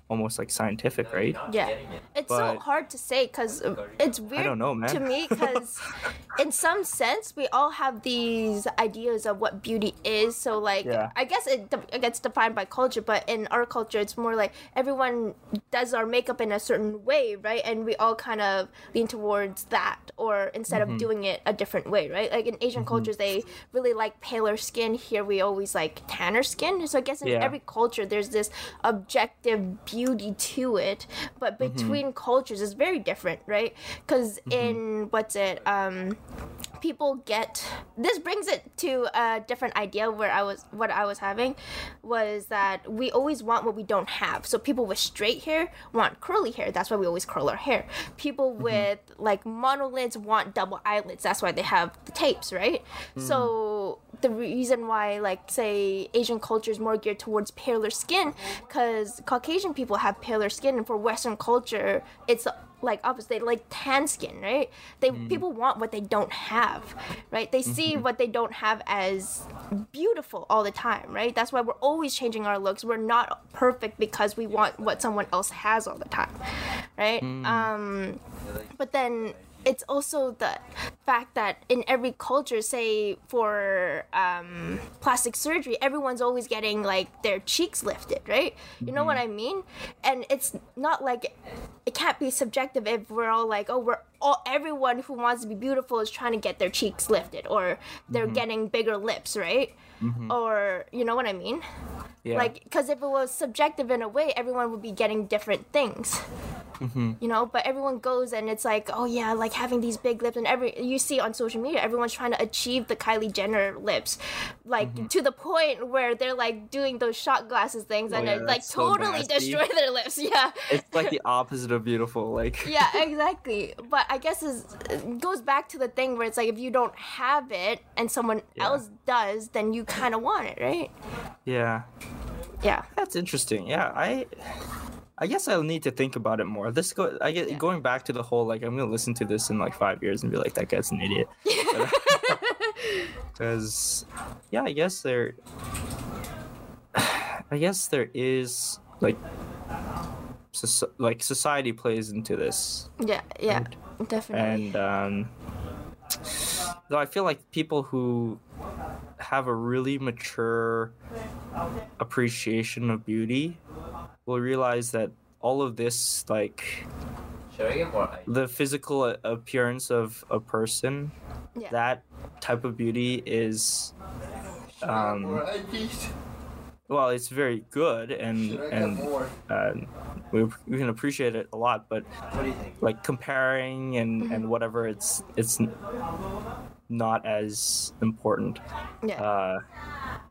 almost like scientific, right? Yeah. It's so hard to say because it's weird I don't know, man. to me because [LAUGHS] in some sense we all have these ideas of what beauty is. So like Yeah. I guess it, de- it gets defined by culture, but in our culture it's more like everyone does our makeup in a certain way, right? And we all kind of lean towards that, or instead Mm-hmm. of doing it a different way, right? Like in Asian cultures they really like paler skin. Here we always like tanner skin. So I guess in Yeah. every culture there's this objective beauty to it but Mm-hmm. between cultures it's very different right because Mm-hmm. in what's it um people get this brings it to a different idea where i was what i was having was that we always want what we don't have. So people with straight hair want curly hair. That's why we always curl our hair. People Mm-hmm. with like monolids want double eyelids. That's why they have the tapes right? Mm. so the reason why like say asian culture is more geared towards paler skin because caucasian people have paler skin and for western culture it's like they like tan skin right? They mm. people want what they don't have right? They see mm-hmm. what they don't have as beautiful all the time right? That's why we're always changing our looks. We're not perfect because we want what someone else has all the time right? Mm. Um but then it's also the fact that in every culture say for um, plastic surgery everyone's always getting like their cheeks lifted right? You know what mm-hmm. i mean? And it's not like it can't be subjective if we're all like oh we're all everyone who wants to be beautiful is trying to get their cheeks lifted or they're mm-hmm. getting bigger lips right? Mm-hmm. Or you know what i mean? Yeah. like because if it was subjective in a way everyone would be getting different things you know but everyone goes and it's like oh yeah like having these big lips and every you see on social media everyone's trying to achieve the kylie jenner lips like Mm-hmm. to the point where they're like doing those shot glasses things and Oh, yeah, it like so totally nasty. destroy [LAUGHS] their lips yeah it's like the opposite of beautiful. Like yeah [LAUGHS] exactly but i guess it goes back to the thing where it's like if you don't have it and someone Yeah. else does then you kind of want it right yeah. yeah That's interesting. Yeah, I I guess I'll need to think about it more. This go I get Yeah. going back to the whole like I'm gonna listen to this in like five years and be like that guy's an idiot. [LAUGHS] Because yeah, I guess there [SIGHS] I guess there is like soci- like society plays into this yeah yeah definitely and um though I feel like people who have a really mature appreciation of beauty will realize that all of this like Should I get more ice? the physical appearance of a person yeah that type of beauty is um well it's very good and Should I get and uh, we, we can appreciate it a lot, but What do you think? like comparing and and whatever, it's it's n- not as important. Yeah. Uh,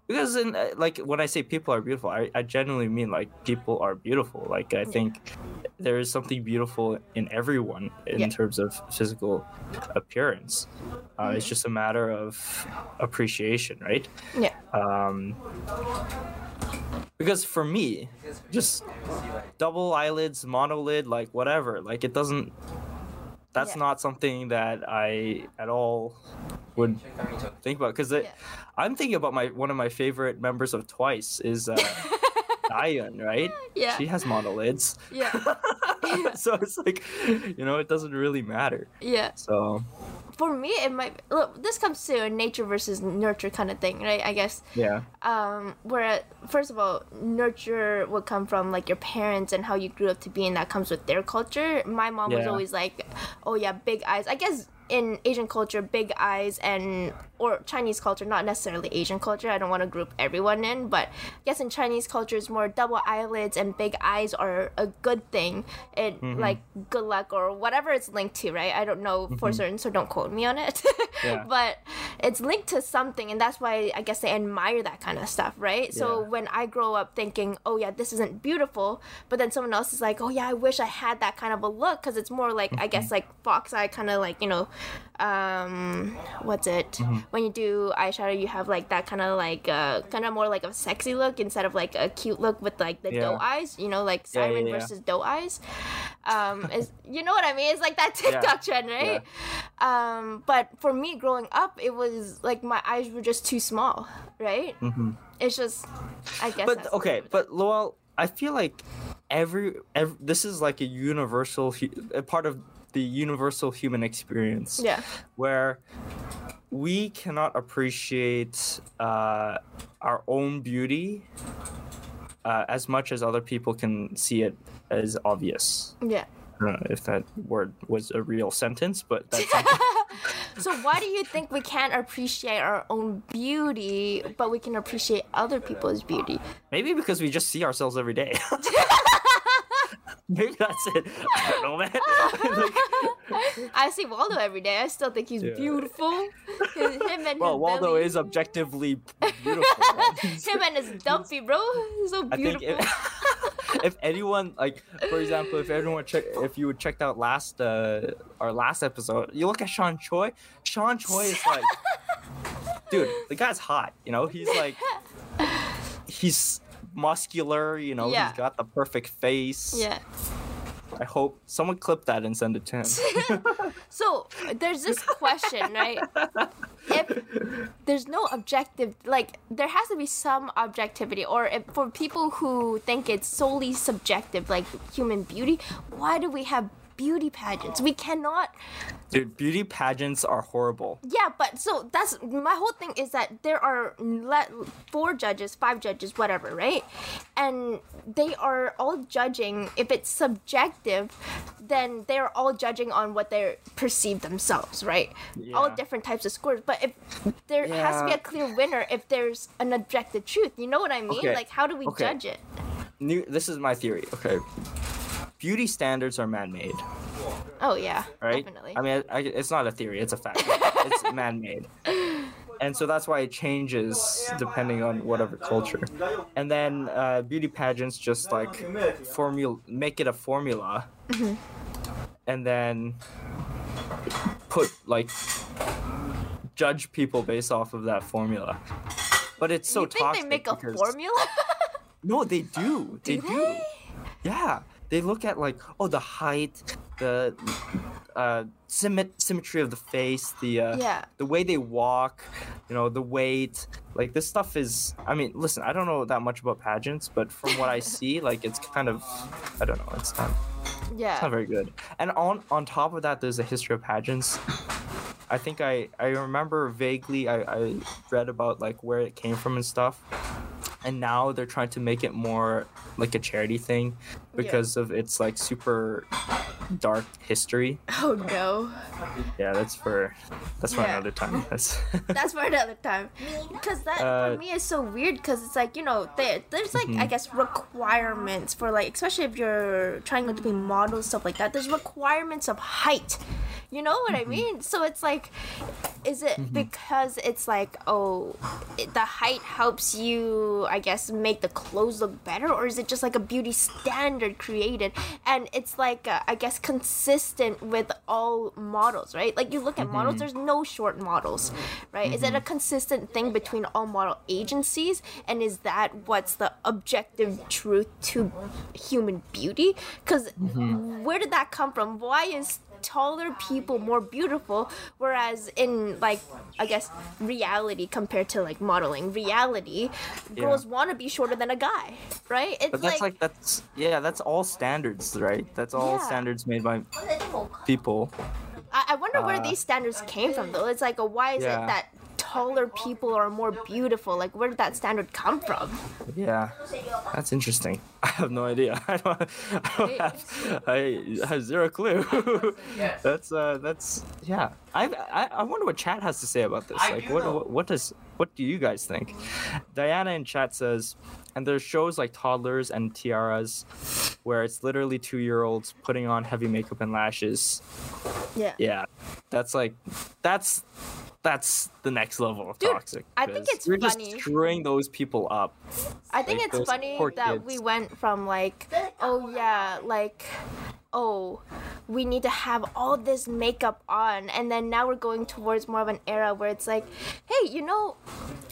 because in uh, like when I say people are beautiful, I, I genuinely mean like people are beautiful. Like I think there is something beautiful in everyone in Yeah. terms of physical appearance. Uh, It's just a matter of appreciation, right? yeah. Um, because for me, just double eyelids, monolid, like whatever, like it doesn't. That's Yeah. not something that I at all would Check out me talk. think about because Yeah. I'm thinking about my one of my favorite members of Twice is uh, [LAUGHS] Dahyun, right? Yeah. She has monolids, Yeah. [LAUGHS] so it's like, you know, it doesn't really matter. Yeah. So For me, it might. Look, this comes to a nature versus nurture kind of thing, right? I guess. yeah, um where first of all nurture would come from like your parents and how you grew up to be and that comes with their culture my mom was always like oh yeah big eyes i guess in asian culture big eyes and or chinese culture not necessarily asian culture i don't want to group everyone in but i guess in chinese culture it's more double eyelids and big eyes are a good thing. It mm-hmm. like good luck or whatever it's linked to right? I don't know for mm-hmm. certain so don't quote me on it. [LAUGHS] Yeah. but it's linked to something and that's why i guess they admire that kind of stuff right? So when i grow up thinking oh yeah this isn't beautiful but then someone else is like oh yeah i wish i had that kind of a look because it's more like i mm-hmm. guess like fox eye kind of like you know um what's it Mm-hmm. when you do eyeshadow you have like that kind of like uh kind of more like a sexy look instead of like a cute look with like the Yeah. doe eyes you know like Yeah, yeah, siren yeah. versus doe eyes um is [LAUGHS] you know what i mean it's like that tiktok trend right um but for me growing up it was like my eyes were just too small right it's just i guess Mm-hmm. but okay, but Lowell, I feel like every, every this is like a universal, a part of the universal human experience. yeah where we cannot appreciate uh, our own beauty uh, as much as other people can see it as obvious. yeah I don't know if that word was a real sentence, but that's [LAUGHS] so why do you think we can't appreciate our own beauty but we can appreciate other people's beauty maybe because we just see ourselves every day. [LAUGHS] [LAUGHS] maybe that's it. I don't know, man. [LAUGHS] Like, [LAUGHS] i see waldo every day i still think he's Yeah. beautiful him and well, his Waldo belly. is objectively beautiful. [LAUGHS] him and his dumpy bro he's so I think beautiful if, if anyone like for example if everyone check if you checked out last uh our last episode you look at Sean Choi Sean Choi is like dude the guy's hot you know he's like he's muscular you know Yeah. he's got the perfect face yeah I hope someone clip that and send it to him [LAUGHS] So there's this question, right? If there's no objective, like there has to be some objectivity, or if, for people who think it's solely subjective, like human beauty, why do we have beauty pageants? We cannot. dude beauty pageants are horrible Yeah, but so that's my whole thing is that there are le- four judges, five judges, whatever, right? And they are all judging. If it's subjective, then they're all judging on what they perceive themselves, right? Yeah. All different types of scores. But if there has to be a clear winner, if there's an objective truth, you know what I mean? Okay, Like, how do we okay. judge it? New, this is my theory okay beauty standards are man-made Oh yeah, right? definitely. I mean, I, it's not a theory; it's a fact. [LAUGHS] it's man-made, and so that's why it changes depending on whatever culture. And then uh, beauty pageants just like formula, make it a formula, Mm-hmm. and then put like judge people based off of that formula. But it's so you think toxic they make a because- formula? no, they do. They Do do. Yeah, they look at like oh the height, the uh, symmet- symmetry of the face, the uh, Yeah. the way they walk, you know, the weight. Like this stuff is. I mean, listen, I don't know that much about pageants, but from what I see, [LAUGHS] like it's kind of, I don't know, it's not, yeah. it's not very good. And on on top of that, there's a history of pageants. I think I I remember vaguely I, I read about like where it came from and stuff. and now they're trying to make it more like a charity thing because of its like super dark history. Oh no. Yeah, that's for that's for Yeah. another time. That's [LAUGHS] That's for another time. Because that Uh, for me is so weird. Because it's like you know, there there's like Mm-hmm. I guess requirements for like especially if you're trying to be models stuff like that. There's requirements of height. You know what Mm-hmm. I mean? So it's like, is it because it's like oh, it, the height helps you I guess make the clothes look better, or is it just like a beauty standard created and it's like uh, I guess consistent with all models, right? Like you look at models, there's no short models, right? Is it a consistent thing between all model agencies, and is that what's the objective truth to human beauty? Because where did that come from? Why is taller people more beautiful whereas in like i guess reality compared to like modeling reality girls want to be shorter than a guy right it's but that's like, that's yeah, that's all standards, right? That's all Yeah. standards made by people. I, wonder where Uh, these standards came from though. It's like, why is Yeah. it that taller people are more beautiful? Like, where did that standard come from? Yeah, that's interesting. [LAUGHS] I have no idea. [LAUGHS] I don't, I, don't have, I have zero clue. [LAUGHS] that's uh, that's yeah. I, I I wonder what chat has to say about this. Like, what, what what does what do you guys think? Diana in chat says, and there's shows like Toddlers and Tiaras, where it's literally two year olds putting on heavy makeup and lashes. Yeah. Yeah, that's like that's that's the next level of Dude, toxic. I think it's you're funny. just screwing those people up. I think Like it's funny poor that we went from like, oh yeah, like, oh, we need to have all this makeup on, and then now we're going towards more of an era where it's like, hey, you know,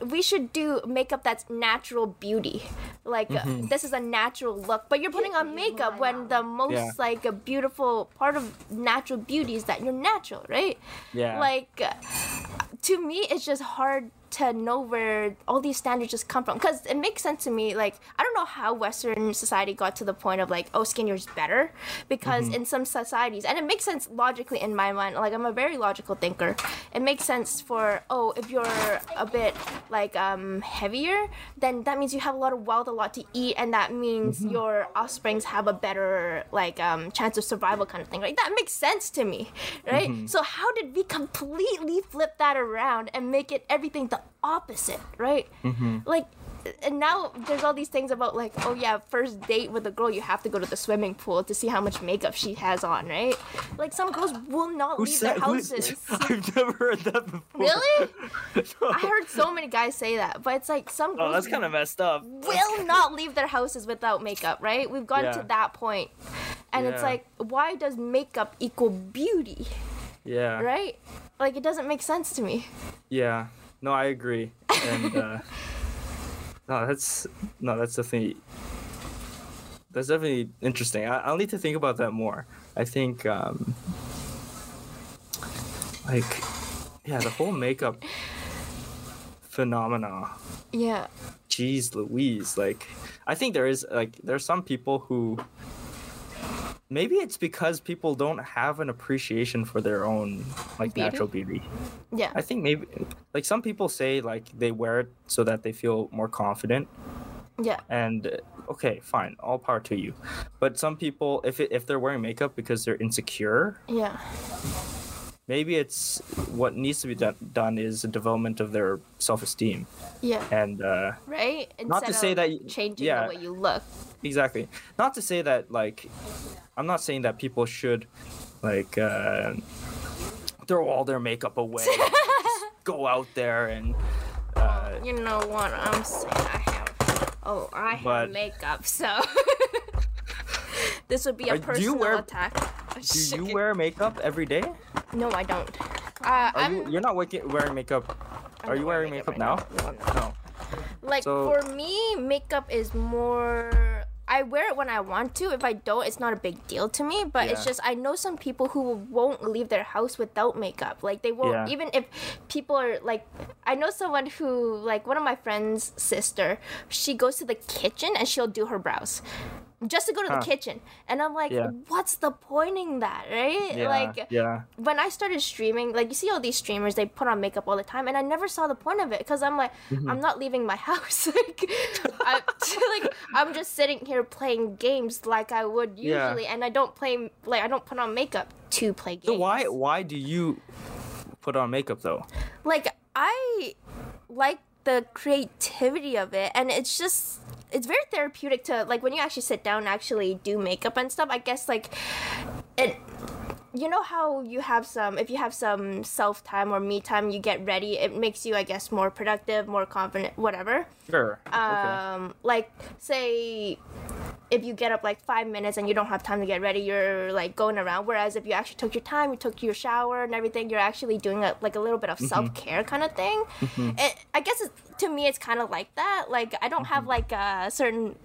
we should do makeup that's natural beauty. Like uh, Mm-hmm. this is a natural look, but you're putting on makeup when the most Yeah. like a beautiful part of natural beauty is that you're natural, right? Yeah. Like uh, to me, it's just hard to know where all these standards just come from because it makes sense to me like i don't know how western society got to the point of like oh skinnier is better because Mm-hmm. in some societies and it makes sense logically in my mind like i'm a very logical thinker it makes sense for oh if you're a bit like um heavier then that means you have a lot of wealth a lot to eat and that means Mm-hmm. your offsprings have a better like um chance of survival kind of thing like that makes sense to me right Mm-hmm. so how did we completely flip that around and make it everything the opposite right Mm-hmm. like and now there's all these things about like oh yeah first date with a girl you have to go to the swimming pool to see how much makeup she has on right like some girls will not Who leave their said- who- houses [LAUGHS] I've never heard that before. really [LAUGHS] i heard so many guys say that but it's like some girls. Oh, that's kind of messed up. will not leave their houses without makeup, right? We've gotten Yeah. to that point. And it's like, why does makeup equal beauty, Yeah. right? Like, it doesn't make sense to me. Yeah. No, I agree. And uh, [LAUGHS] no, that's no, that's definitely that's definitely interesting. I, I'll need to think about that more. I think um, like yeah, the whole makeup phenomena. Yeah. Jeez Louise, like I think there is like there's some people who maybe it's because people don't have an appreciation for their own like Beauty? natural beauty. Yeah. I think maybe like some people say like they wear it so that they feel more confident Yeah. and uh, okay, fine, all power to you. But some people if it, if they're wearing makeup because they're insecure, Yeah. maybe it's what needs to be done, done is a development of their self-esteem Yeah. and uh Right? Not to Instead say that changing yeah. the way you look. Exactly. Not to say that like I'm not saying that people should like uh throw all their makeup away. [LAUGHS] go out there and uh You know what I'm saying? I have. Oh, I have But- makeup, so. [LAUGHS] this would be a Are- do personal wear- attack. do you wear makeup every day? No, I don't. Uh, Are I'm. you, you're not waking, wearing makeup. I'm Are you wearing makeup now? right No, I'm not. No. Like So- for me, makeup is more. I wear it when I want to. If I don't, it's not a big deal to me. But it's just I know some people who won't leave their house without makeup. Like they won't Yeah. even if people are like. I know someone who like one of my friends' sister. She goes to the kitchen and she'll do her brows. Just to go to Huh. the kitchen. And I'm like, Yeah. what's the point in that, right? Yeah. Like yeah. when I started streaming, like you see all these streamers, they put on makeup all the time, and I never saw the point of it because I'm like, Mm-hmm. I'm not leaving my [LAUGHS] house. like, I, [LAUGHS] like I'm just sitting here playing games like I would Yeah. usually, and I don't play like I don't put on makeup to play games. So why why do you put on makeup though? like I like the creativity of it and it's just it's very therapeutic to like when you actually sit down and actually do makeup and stuff I guess like it you know how you have some if you have some self time or me time you get ready it makes you I guess more productive more confident whatever Sure. okay. um like say if you get up like five minutes and you don't have time to get ready you're like going around. Whereas if you actually took your time you took your shower and everything you're actually doing a, like a little bit of mm-hmm. self-care kind of thing. Mm-hmm. It, i guess to me it's kind of like that. Like i don't have mm-hmm. like a certain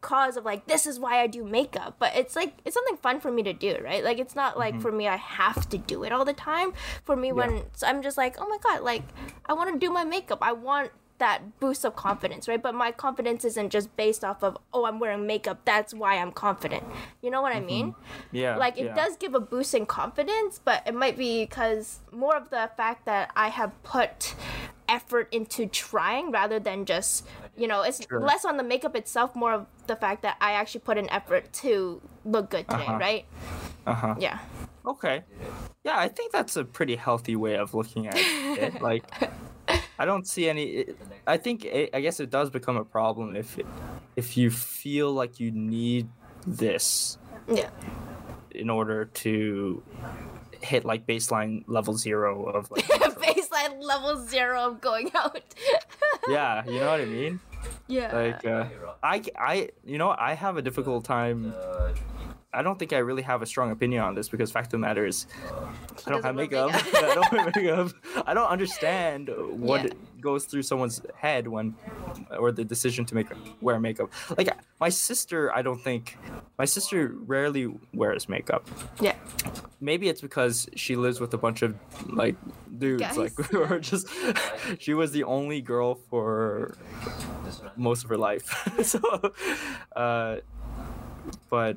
cause of like this is why i do makeup. But it's like it's something fun for me to do right? Like it's not like for me i have to do it all the time. For me when so i'm just like oh my god like i want to do my makeup. I want that boost of confidence, right? But my confidence isn't just based off of, oh, I'm wearing makeup, that's why I'm confident. You know what I mean? yeah. Like, it yeah. does give a boost in confidence, but it might be because more of the fact that I have put effort into trying rather than just, you know, it's Sure. less on the makeup itself, more of the fact that I actually put an effort to look good today, Uh-huh. right? Uh-huh. Yeah. Okay. Yeah, I think that's a pretty healthy way of looking at it. [LAUGHS] Like, I don't see any. It, I think it, I guess it does become a problem if it, if you feel like you need this Yeah. in order to hit like baseline level zero of like. [LAUGHS] Baseline level zero of going out. [LAUGHS] yeah, you know what I mean. yeah. Like, uh, I I you know I have a difficult time. I don't think I really have a strong opinion on this because fact of the matter is I don't have makeup. makeup. I don't wear makeup. I don't understand what Yeah. goes through someone's head when, or the decision to make wear makeup. Like my sister, I don't think my sister rarely wears makeup. yeah. Maybe it's because she lives with a bunch of like dudes, Guys, like [LAUGHS] who are just. she was the only girl for most of her life. [LAUGHS] so, uh, but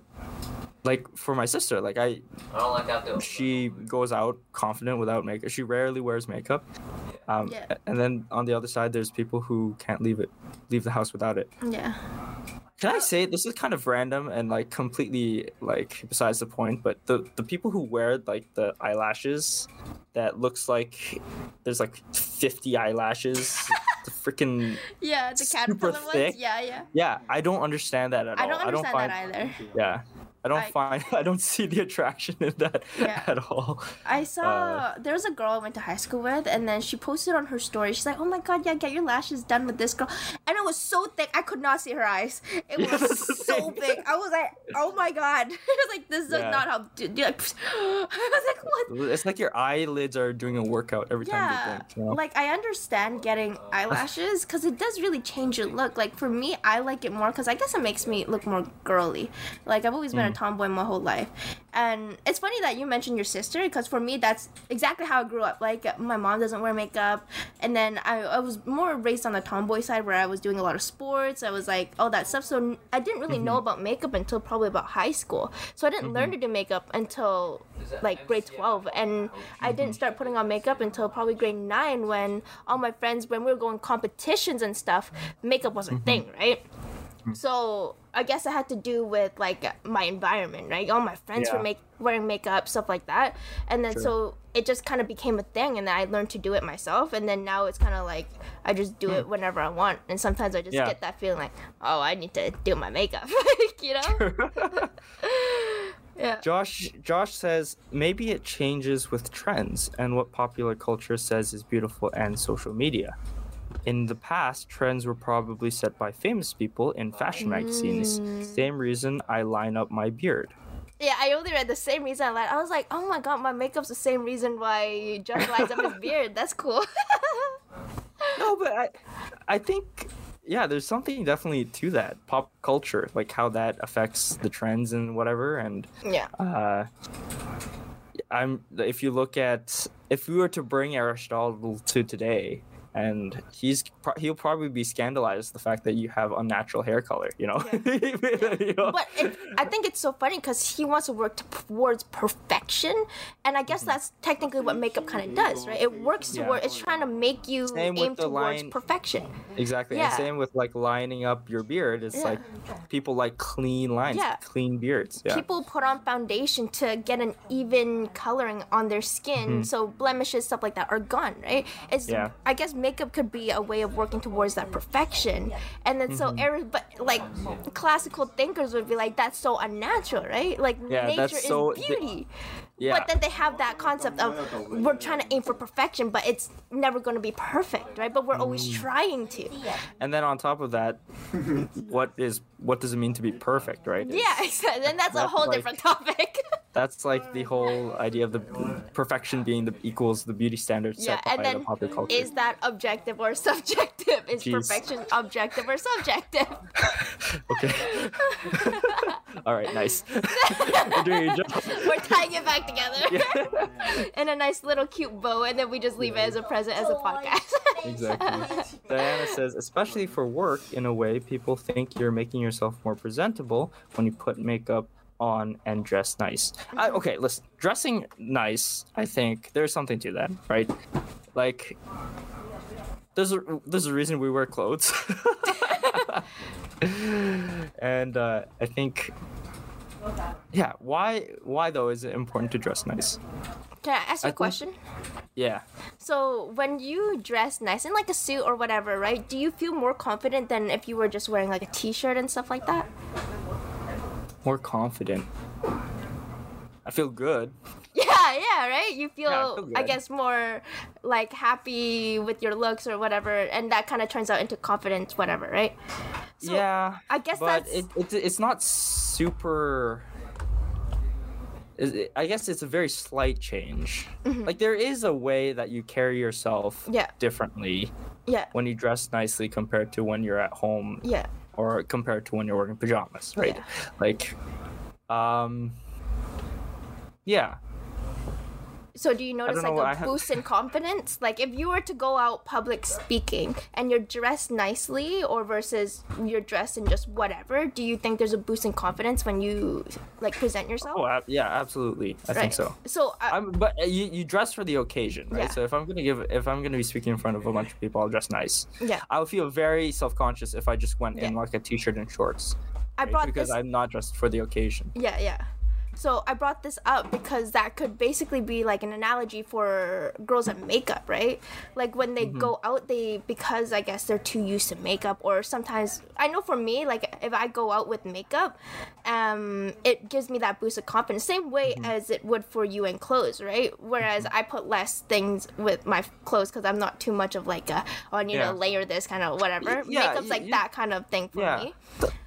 like for my sister, like I, I don't like that though. she goes out confident without makeup. She rarely wears makeup. Um, Yeah. And then on the other side, there's people who can't leave it, leave the house without it. Yeah. Can I say this is kind of random and like completely like besides the point? But the the people who wear like the eyelashes that looks like there's like 50 eyelashes, the freaking [LAUGHS] Yeah, the Super caterpillar ones. Yeah, yeah. yeah. I don't understand that at I all. I don't understand find, that either. Yeah. I don't I- find [LAUGHS] I don't see the attraction in that Yeah. at all. I saw Uh, there was a girl I went to high school with, and then she posted on her story. She's like, "Oh my god, yeah, get your lashes done with this girl," and it was so thick I could not see her eyes. It was the so [LAUGHS] big. I was like, "Oh my god!" [LAUGHS] I was like, "This is Yeah. not how." Do, do, like, I was like, "What?" It's like your eyelids are doing a workout every time you Yeah, blink. You know? like I understand getting eyelashes because it does really change your look. Like for me, I like it more because I guess it makes me look more girly. Like I've always been a Mm. Tomboy my whole life, and it's funny that you mentioned your sister because for me that's exactly how I grew up. Like my mom doesn't wear makeup, and then I, I was more raised on the tomboy side where I was doing a lot of sports. I was like all that stuff. So I didn't really know Mm-hmm. about makeup until probably about high school. So I didn't learn mm-hmm. to do makeup until like grade 12 and i didn't start putting on makeup until probably grade 9 when all my friends when we were going competitions and stuff makeup was a mm-hmm. thing right Mm. so i guess it had to do with like my environment right all my friends Yeah. were make, wearing makeup stuff like that and then Sure. so it just kind of became a thing and then i learned to do it myself and then now it's kind of like i just do it mm. whenever i want and sometimes i just Yeah. get that feeling like oh i need to do my makeup [LAUGHS] like you know [LAUGHS] yeah Josh Josh says maybe it changes with trends and what popular culture says is beautiful and social media. In the past, trends were probably set by famous people in fashion magazines. Same reason I line up my beard. Yeah, I only read the same reason I lied. I was like, oh my god, my makeup's the same reason why Josh lines up his [LAUGHS] beard. That's cool. [LAUGHS] No, but I I think yeah, there's something definitely to that pop culture, like how that affects the trends and whatever and yeah. uh, I'm if you look at if we were to bring Aristotle to today, and he's he'll probably be scandalized the fact that you have unnatural hair color. You know. [LAUGHS] You know? But it, I think it's so funny because he wants to work towards perfection, and I guess Mm-hmm. that's technically what makeup kind of does, right? It works Yeah. toward it's trying to make you Same aim towards line- perfection. Exactly. Yeah. And same with like lining up your beard. It's Yeah. like people like clean lines, Yeah. clean beards. Yeah. People put on foundation to get an even coloring on their skin, so blemishes, stuff like that, are gone, right? It's Mm-hmm. Yeah. I guess makeup could be a way of working towards that perfection, and then so Mm-hmm. every but like classical thinkers would be like that's so unnatural, right? Like Yeah, nature is so- beauty. Yeah. But then they have that concept of we're trying to aim for perfection, but it's never going to be perfect, right? But we're always Mm. trying to. and then on top of that, what is what does it mean to be perfect, right? It's- Yeah, exactly. And that's a whole like- different topic. [LAUGHS] That's like the whole idea of the perfection being the equals the beauty standard yeah, set by and the popular culture. is that objective or [LAUGHS] subjective? Is Jeez. perfection objective or subjective? [LAUGHS] okay. All right, nice. You're doing your job. We're tying it back together in [LAUGHS] a nice little cute bow, and then we just leave it as a present as a podcast. Exactly. [LAUGHS] Diana says, especially for work, in a way, people think you're making yourself more presentable when you put makeup on and dress nice. I, okay, listen, dressing nice, I think there's something to that, right? Like, there's a there's a reason we wear clothes, [LAUGHS] and uh, I think, yeah, why why though is it important to dress nice? Can I ask you I a think- question? Yeah. So when you dress nice in like a suit or whatever, right? Do you feel more confident than if you were just wearing like a t-shirt and stuff like that? more confident. I feel good. [LAUGHS] Yeah, yeah, right. You feel, Yeah, I feel I guess, more like happy with your looks or whatever, and that kind of turns out into confidence, whatever, right? So, yeah, I guess but that's- it, it, it's not super. I guess it's a very slight change. Like there is a way that you carry yourself Mm-hmm. Yeah. differently Yeah, when you dress nicely compared to when you're at home yeah, or compared to when you're wearing pajamas, right? Yeah. Like, um, yeah, So do you notice like a I have- boost [LAUGHS] in confidence? Like if you were to go out public speaking and you're dressed nicely or versus you're dressed in just whatever, do you think there's a boost in confidence when you like present yourself? oh yeah, absolutely. I think so. So uh, I'm, but uh, you, you dress for the occasion, right? Yeah. So if I'm gonna give, if I'm gonna be speaking in front of a bunch of people, I'll dress nice. yeah, I'll feel very self-conscious if I just went in like a t-shirt and shorts, I right? brought because this. I'm not dressed for the occasion. Yeah, yeah. So I brought this up because that could basically be like an analogy for girls in makeup, right? Like when they mm-hmm. go out, they because I guess they're too used to makeup, or sometimes I know for me, like if I go out with makeup, um, it gives me that boost of confidence, same way mm-hmm. as it would for you in clothes, right? Whereas mm-hmm. I put less things with my clothes because I'm not too much of like a oh I need Yeah. to layer this kind of whatever. yeah, Makeup's like that kind of thing for Yeah, me.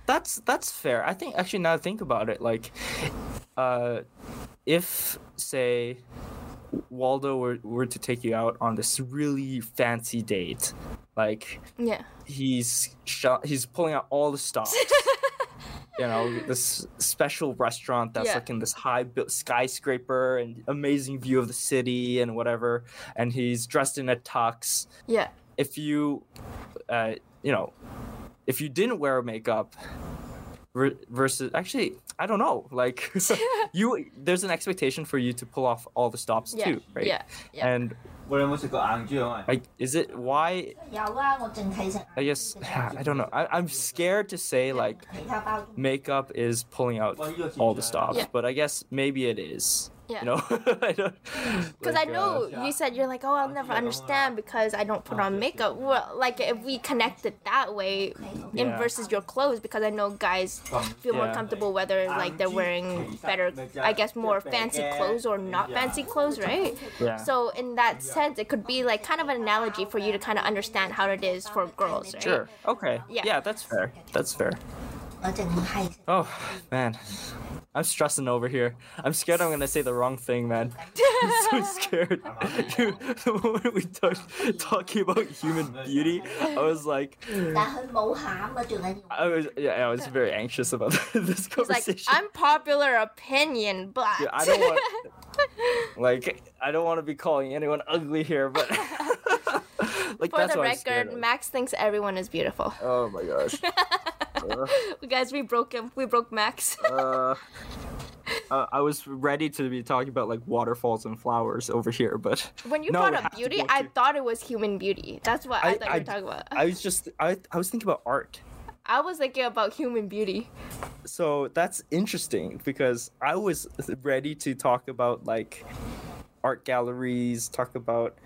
Th- that's that's fair. I think actually now I think about it, like, uh, if say Waldo were, were to take you out on this really fancy date, like Yeah. he's sh- he's pulling out all the stops. [LAUGHS] you know, this special restaurant that's Yeah. like in this high built skyscraper and amazing view of the city and whatever. And he's dressed in a tux. Yeah. If you, uh, you know, if you didn't wear makeup versus actually i don't know like [LAUGHS] [LAUGHS] you there's an expectation for you to pull off all the stops yeah, too right? Yeah, yeah. and like is it why? I guess i don't know. I, am scared to say like makeup is pulling out all the stops yeah. but i guess maybe it is. Yeah. You know, [LAUGHS] I. Because like, I know uh, you said you're like, oh, I'll never understand because I don't put on makeup. Well, like if we connect it that way, in versus your clothes, because I know guys feel more comfortable whether like they're wearing better, I guess, more fancy clothes or not fancy clothes, right? Yeah. So in that sense, it could be like kind of an analogy for you to kind of understand how it is for girls, right? Sure. Okay. Yeah. Yeah. that's fair. That's fair. Oh man, I'm stressing over here. I'm scared I'm gonna say the wrong thing, man. [LAUGHS] I'm so scared. Dude, [LAUGHS] the moment we touched talking about human [LAUGHS] beauty, I was like, I was yeah, I was very anxious about this conversation. He's like, unpopular opinion, but I don't want like I don't want to be calling anyone ugly here, but. like, For the record, Max thinks everyone is beautiful. Oh my gosh. Uh, [LAUGHS] Guys, we broke him. We broke Max. [LAUGHS] uh, uh, I was ready to be talking about like waterfalls and flowers over here, but when you No, brought up beauty, I to- thought it was human beauty. That's what I, I- thought you were talking about. I was just I I was thinking about art. I was thinking about human beauty. So that's interesting because I was ready to talk about like art galleries, talk about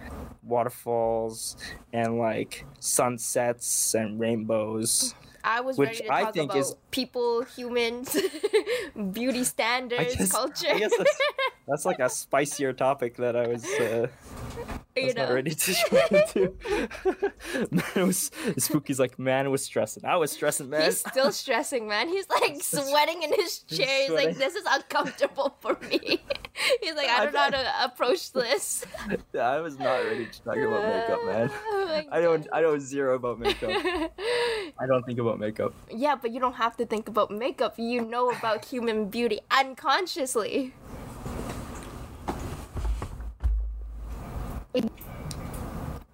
waterfalls and like sunsets and rainbows. I was Which ready to I talk think about is- people, humans, [LAUGHS] beauty standards, guess- culture. That's, [LAUGHS] that's like a spicier topic that I was uh, you was not ready to jump into. [LAUGHS] man was Spooky's like man was stressing. I was stressing, man. He's still stressing, man. He's like sweating in his chair. He's like, this is uncomfortable for me. He's like, I don't know how to approach this. I was not ready to talk about makeup, man. Oh I don't. I know zero about makeup. I don't think about makeup. yeah, but you don't have to think about makeup. You know about [LAUGHS] human beauty unconsciously.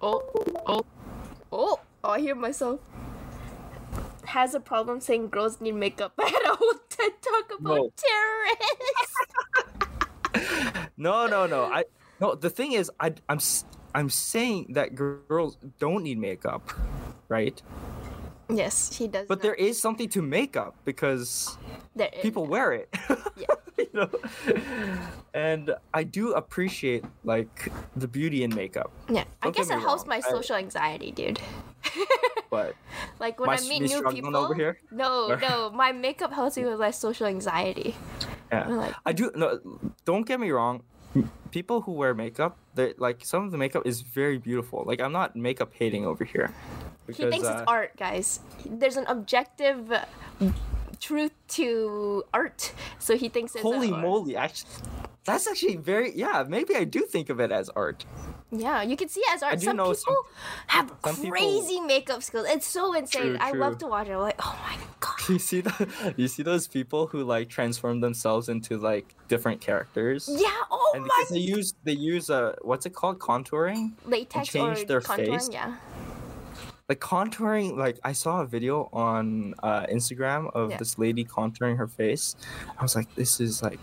Oh, oh, oh, oh, I hear myself. Has a problem saying girls need makeup. [LAUGHS] I had a whole TED talk about No. terrorists. [LAUGHS] No, no, no. I no. The thing is, I I'm I'm saying that girls don't need makeup, right? Yes, he does. But there is something to makeup because there is. people wear it. [LAUGHS] Yeah. you know? And I do appreciate like the beauty in makeup, Yeah, I Don't get guess it helps wrong, my I- social anxiety, dude. [LAUGHS] but Like when I meet new people. over here? No, [LAUGHS] no, my makeup helps me with my social anxiety. yeah, like- I do. No, don't get me wrong. People who wear makeup, they like some of the makeup is very beautiful. Like I'm not makeup hating over here. He thinks uh, it's art, guys. There's an objective uh, truth to art, so he thinks it's Holy art. moly! Actually, that's actually very yeah. Maybe I do think of it as art. Yeah, you can see it as art. Some people some- have some people- crazy makeup skills. It's so insane. True, I love to watch it. I'm like, oh my god. [LAUGHS] You see the you see those people who like transform themselves into like different characters. Yeah. Oh And my. because they use they use uh what's it called contouring Latex change or their contouring. face. Yeah. Like contouring like I saw a video on uh, Instagram of Yeah. this lady contouring her face. I was like, this is like,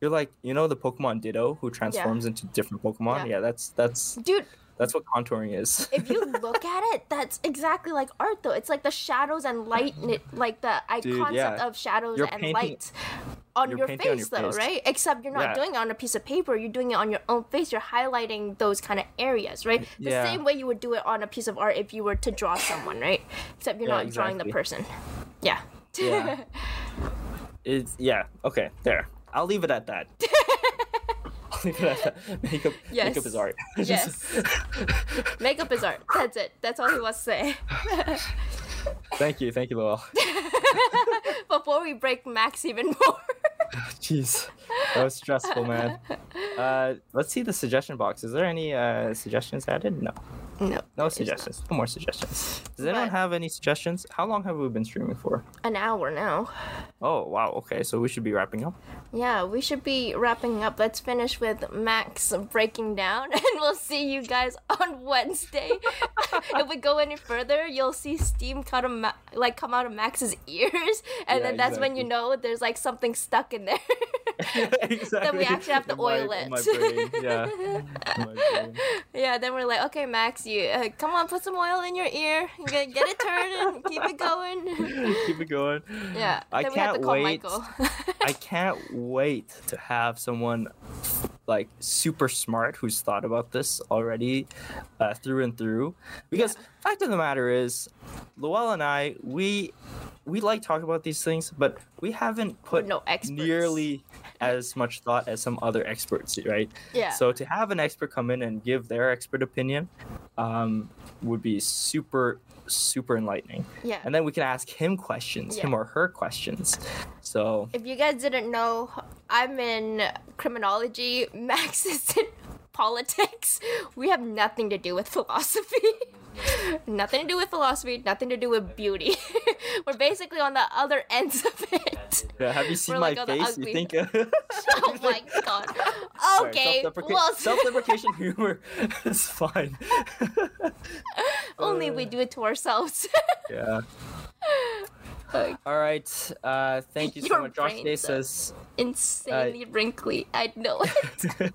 you're like, you know, the Pokemon Ditto who transforms into different Pokemon. Yeah. Yeah, that's that's Dude, that's what contouring is. [LAUGHS] if you look at it, that's exactly like art, though. It's like the shadows and light, and it, like the Dude, concept yeah. of shadows You're and painting- light on your face, on your though, face. right? Except you're not Yeah. doing it on a piece of paper. You're doing it on your own face. You're highlighting those kind of areas, right? The Yeah. same way you would do it on a piece of art if you were to draw someone, right? Except you're Yeah, not drawing the person. Yeah. Yeah. [LAUGHS] it's yeah. Okay, there. I'll leave it at that. [LAUGHS] Leave it at that. Makeup, Yes. makeup is art. [LAUGHS] Yes. Makeup is art. That's it. That's all he wants to say. [LAUGHS] thank you, thank you, Lowell. [LAUGHS] Before we break Max even more. Jeez, that was stressful, man. Uh, let's see the suggestion box. Is there any uh, suggestions added? No, no. no suggestions. No more suggestions. Does anyone But- have any suggestions? How long have we been streaming for? An hour now. Oh wow. Okay, so we should be wrapping up. Yeah, we should be wrapping up. Let's finish with Max breaking down, [LAUGHS] and we'll see you guys on [LAUGHS] Wednesday. [LAUGHS] if we go any further, you'll see steam cut of Ma- like come out of Max's ears, and Yeah, then that's when you know there's like something stuck in there. exactly. Then we actually have to my- oil it. My brain. Yeah. My brain. yeah, then we're like, okay, Max, you uh, come on, put some oil in your ear, gotta get it turning, [LAUGHS] keep it going. [LAUGHS] Keep it going. yeah, I then we have to can't wait. [LAUGHS] I can't wait to have someone like super smart who's thought about this already uh, through and through. Because fact of the matter is, Luella and I, we we like talking about these things, but we haven't put no nearly as much thought as some other experts, right? Yeah. So to have an expert come in and give their expert opinion um, would be super super enlightening. yeah. And then we can ask him questions, Yeah. him or her questions. So If you guys didn't know, I'm in criminology. [LAUGHS] Max is in politics. We have nothing to do with philosophy. [LAUGHS] nothing to do with philosophy, nothing to do with beauty. [LAUGHS] We're basically on the other ends of it. Yeah, have you seen We're my like face? You think? oh my god. Sorry, Okay, self-depreca- well, self-deprecation humor is fine. only we uh, do it to ourselves. yeah. Like, All right. Uh, thank you so much. Josh brain Day sucks. says, Insanely wrinkly. I know it. [LAUGHS]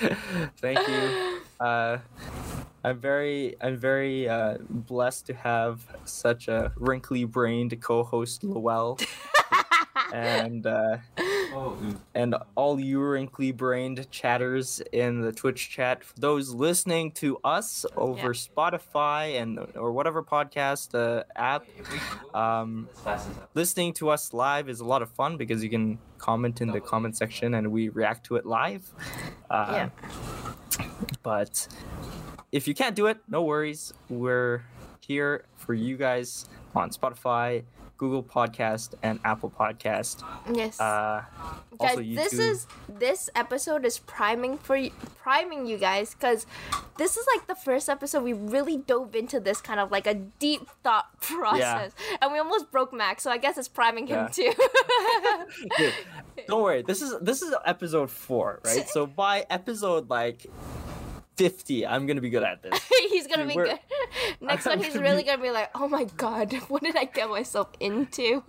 [LAUGHS] "Thank you. Uh, I'm very, I'm very uh, blessed to have such a wrinkly-brained co-host, Lowell, [LAUGHS] and uh, Oh, and all you wrinkly-brained chatters in the Twitch chat. Those listening to us over Yeah. Spotify and or whatever podcast uh, app, um, As fast as listening to us live is a lot of fun because you can comment in the comment section and we react to it live. Uh, Yeah. But if you can't do it, no worries. We're here for you guys on Spotify, Google Podcast, and Apple Podcast. Yes. Uh, guys, also this is this episode is priming for you, priming you guys because this is like the first episode we really dove into this kind of like a deep thought [LAUGHS] process, and we almost broke Max. So I guess it's priming him Yeah. too. [LAUGHS] [LAUGHS] Dude, don't worry. This is this is episode four, right? So by episode like fifty, I'm gonna be good at this. [LAUGHS] he's gonna Dude, be good. [LAUGHS] Next I'm one, he's gonna really be- gonna be like, "Oh my god, [LAUGHS] what did I get myself into?"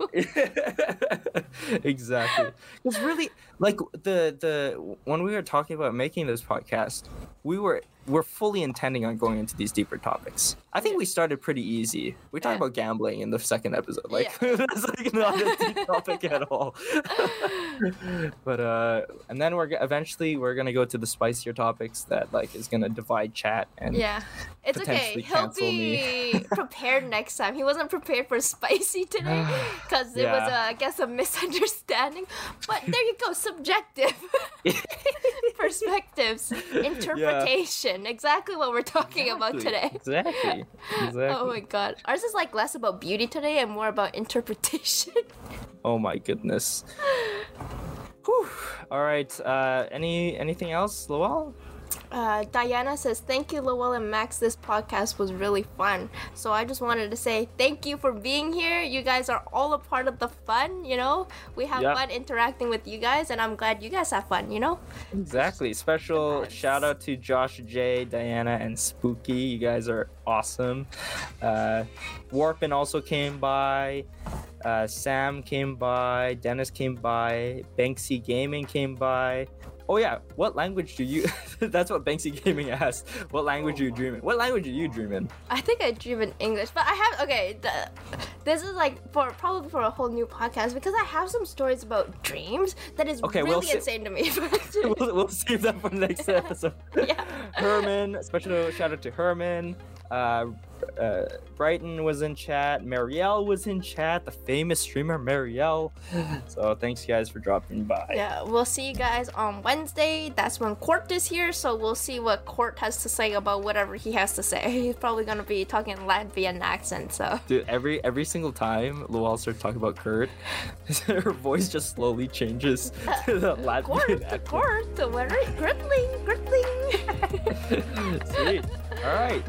exactly. Because really, like the the when we were talking about making this podcast, we were we're fully intending on going into these deeper topics. I think we started pretty easy. We talked Yeah. about gambling in the second episode. Like [LAUGHS] that's like not a deep [LAUGHS] topic at all. [LAUGHS] but uh, and then we're g- eventually we're gonna go to the spicier topics that like is gonna divide chat and Yeah, it's okay. He'll be prepared next time. He wasn't prepared for spicy today [SIGHS] because it was, Yeah. uh, I guess, a misunderstanding. But there you go, subjective perspectives, interpretation. Exactly what we're talking about today. Exactly. Exactly. [LAUGHS] Oh my god, ours is like less about beauty today and more about interpretation. [LAUGHS] Oh my goodness. Whew. All right. Uh, any anything else, Lowell? Uh, Diana says, Thank you, Lowell and Max. This podcast was really fun. So I just wanted to say thank you for being here. You guys are all a part of the fun, you know? We have Yep. fun interacting with you guys, and I'm glad you guys have fun, you know? Exactly. Special Nice. shout out to Josh J, Diana, and Spooky. You guys are awesome. Uh, Warpin also came by. Uh, Sam came by. Dennis came by. Banksy Gaming came by. Oh yeah, what language do you? [LAUGHS] That's what Banksy Gaming asked. What language do you oh dream in? What language do you dream in? I think I dream in English, but I have, okay, the, this is like for probably for a whole new podcast because I have some stories about dreams that is Okay, really we'll insane to me. [LAUGHS] we'll, we'll save that for the next [LAUGHS] episode. Yeah. Herman, special shout out to Herman. Uh, uh, Brighton was in chat. Marielle was in chat. The famous streamer Marielle. [GASPS] So thanks guys for dropping by. Yeah, we'll see you guys on Wednesday. That's when Court is here, so we'll see what Court has to say about whatever he has to say. [LAUGHS] He's probably gonna be talking Latvian accent, so Dude, every every single time Lowell starts talking about Kurt, [LAUGHS] her voice just slowly changes [LAUGHS] to the Latvian Court, accent. Court, where are Gridling, Gridling. Sweet. All right.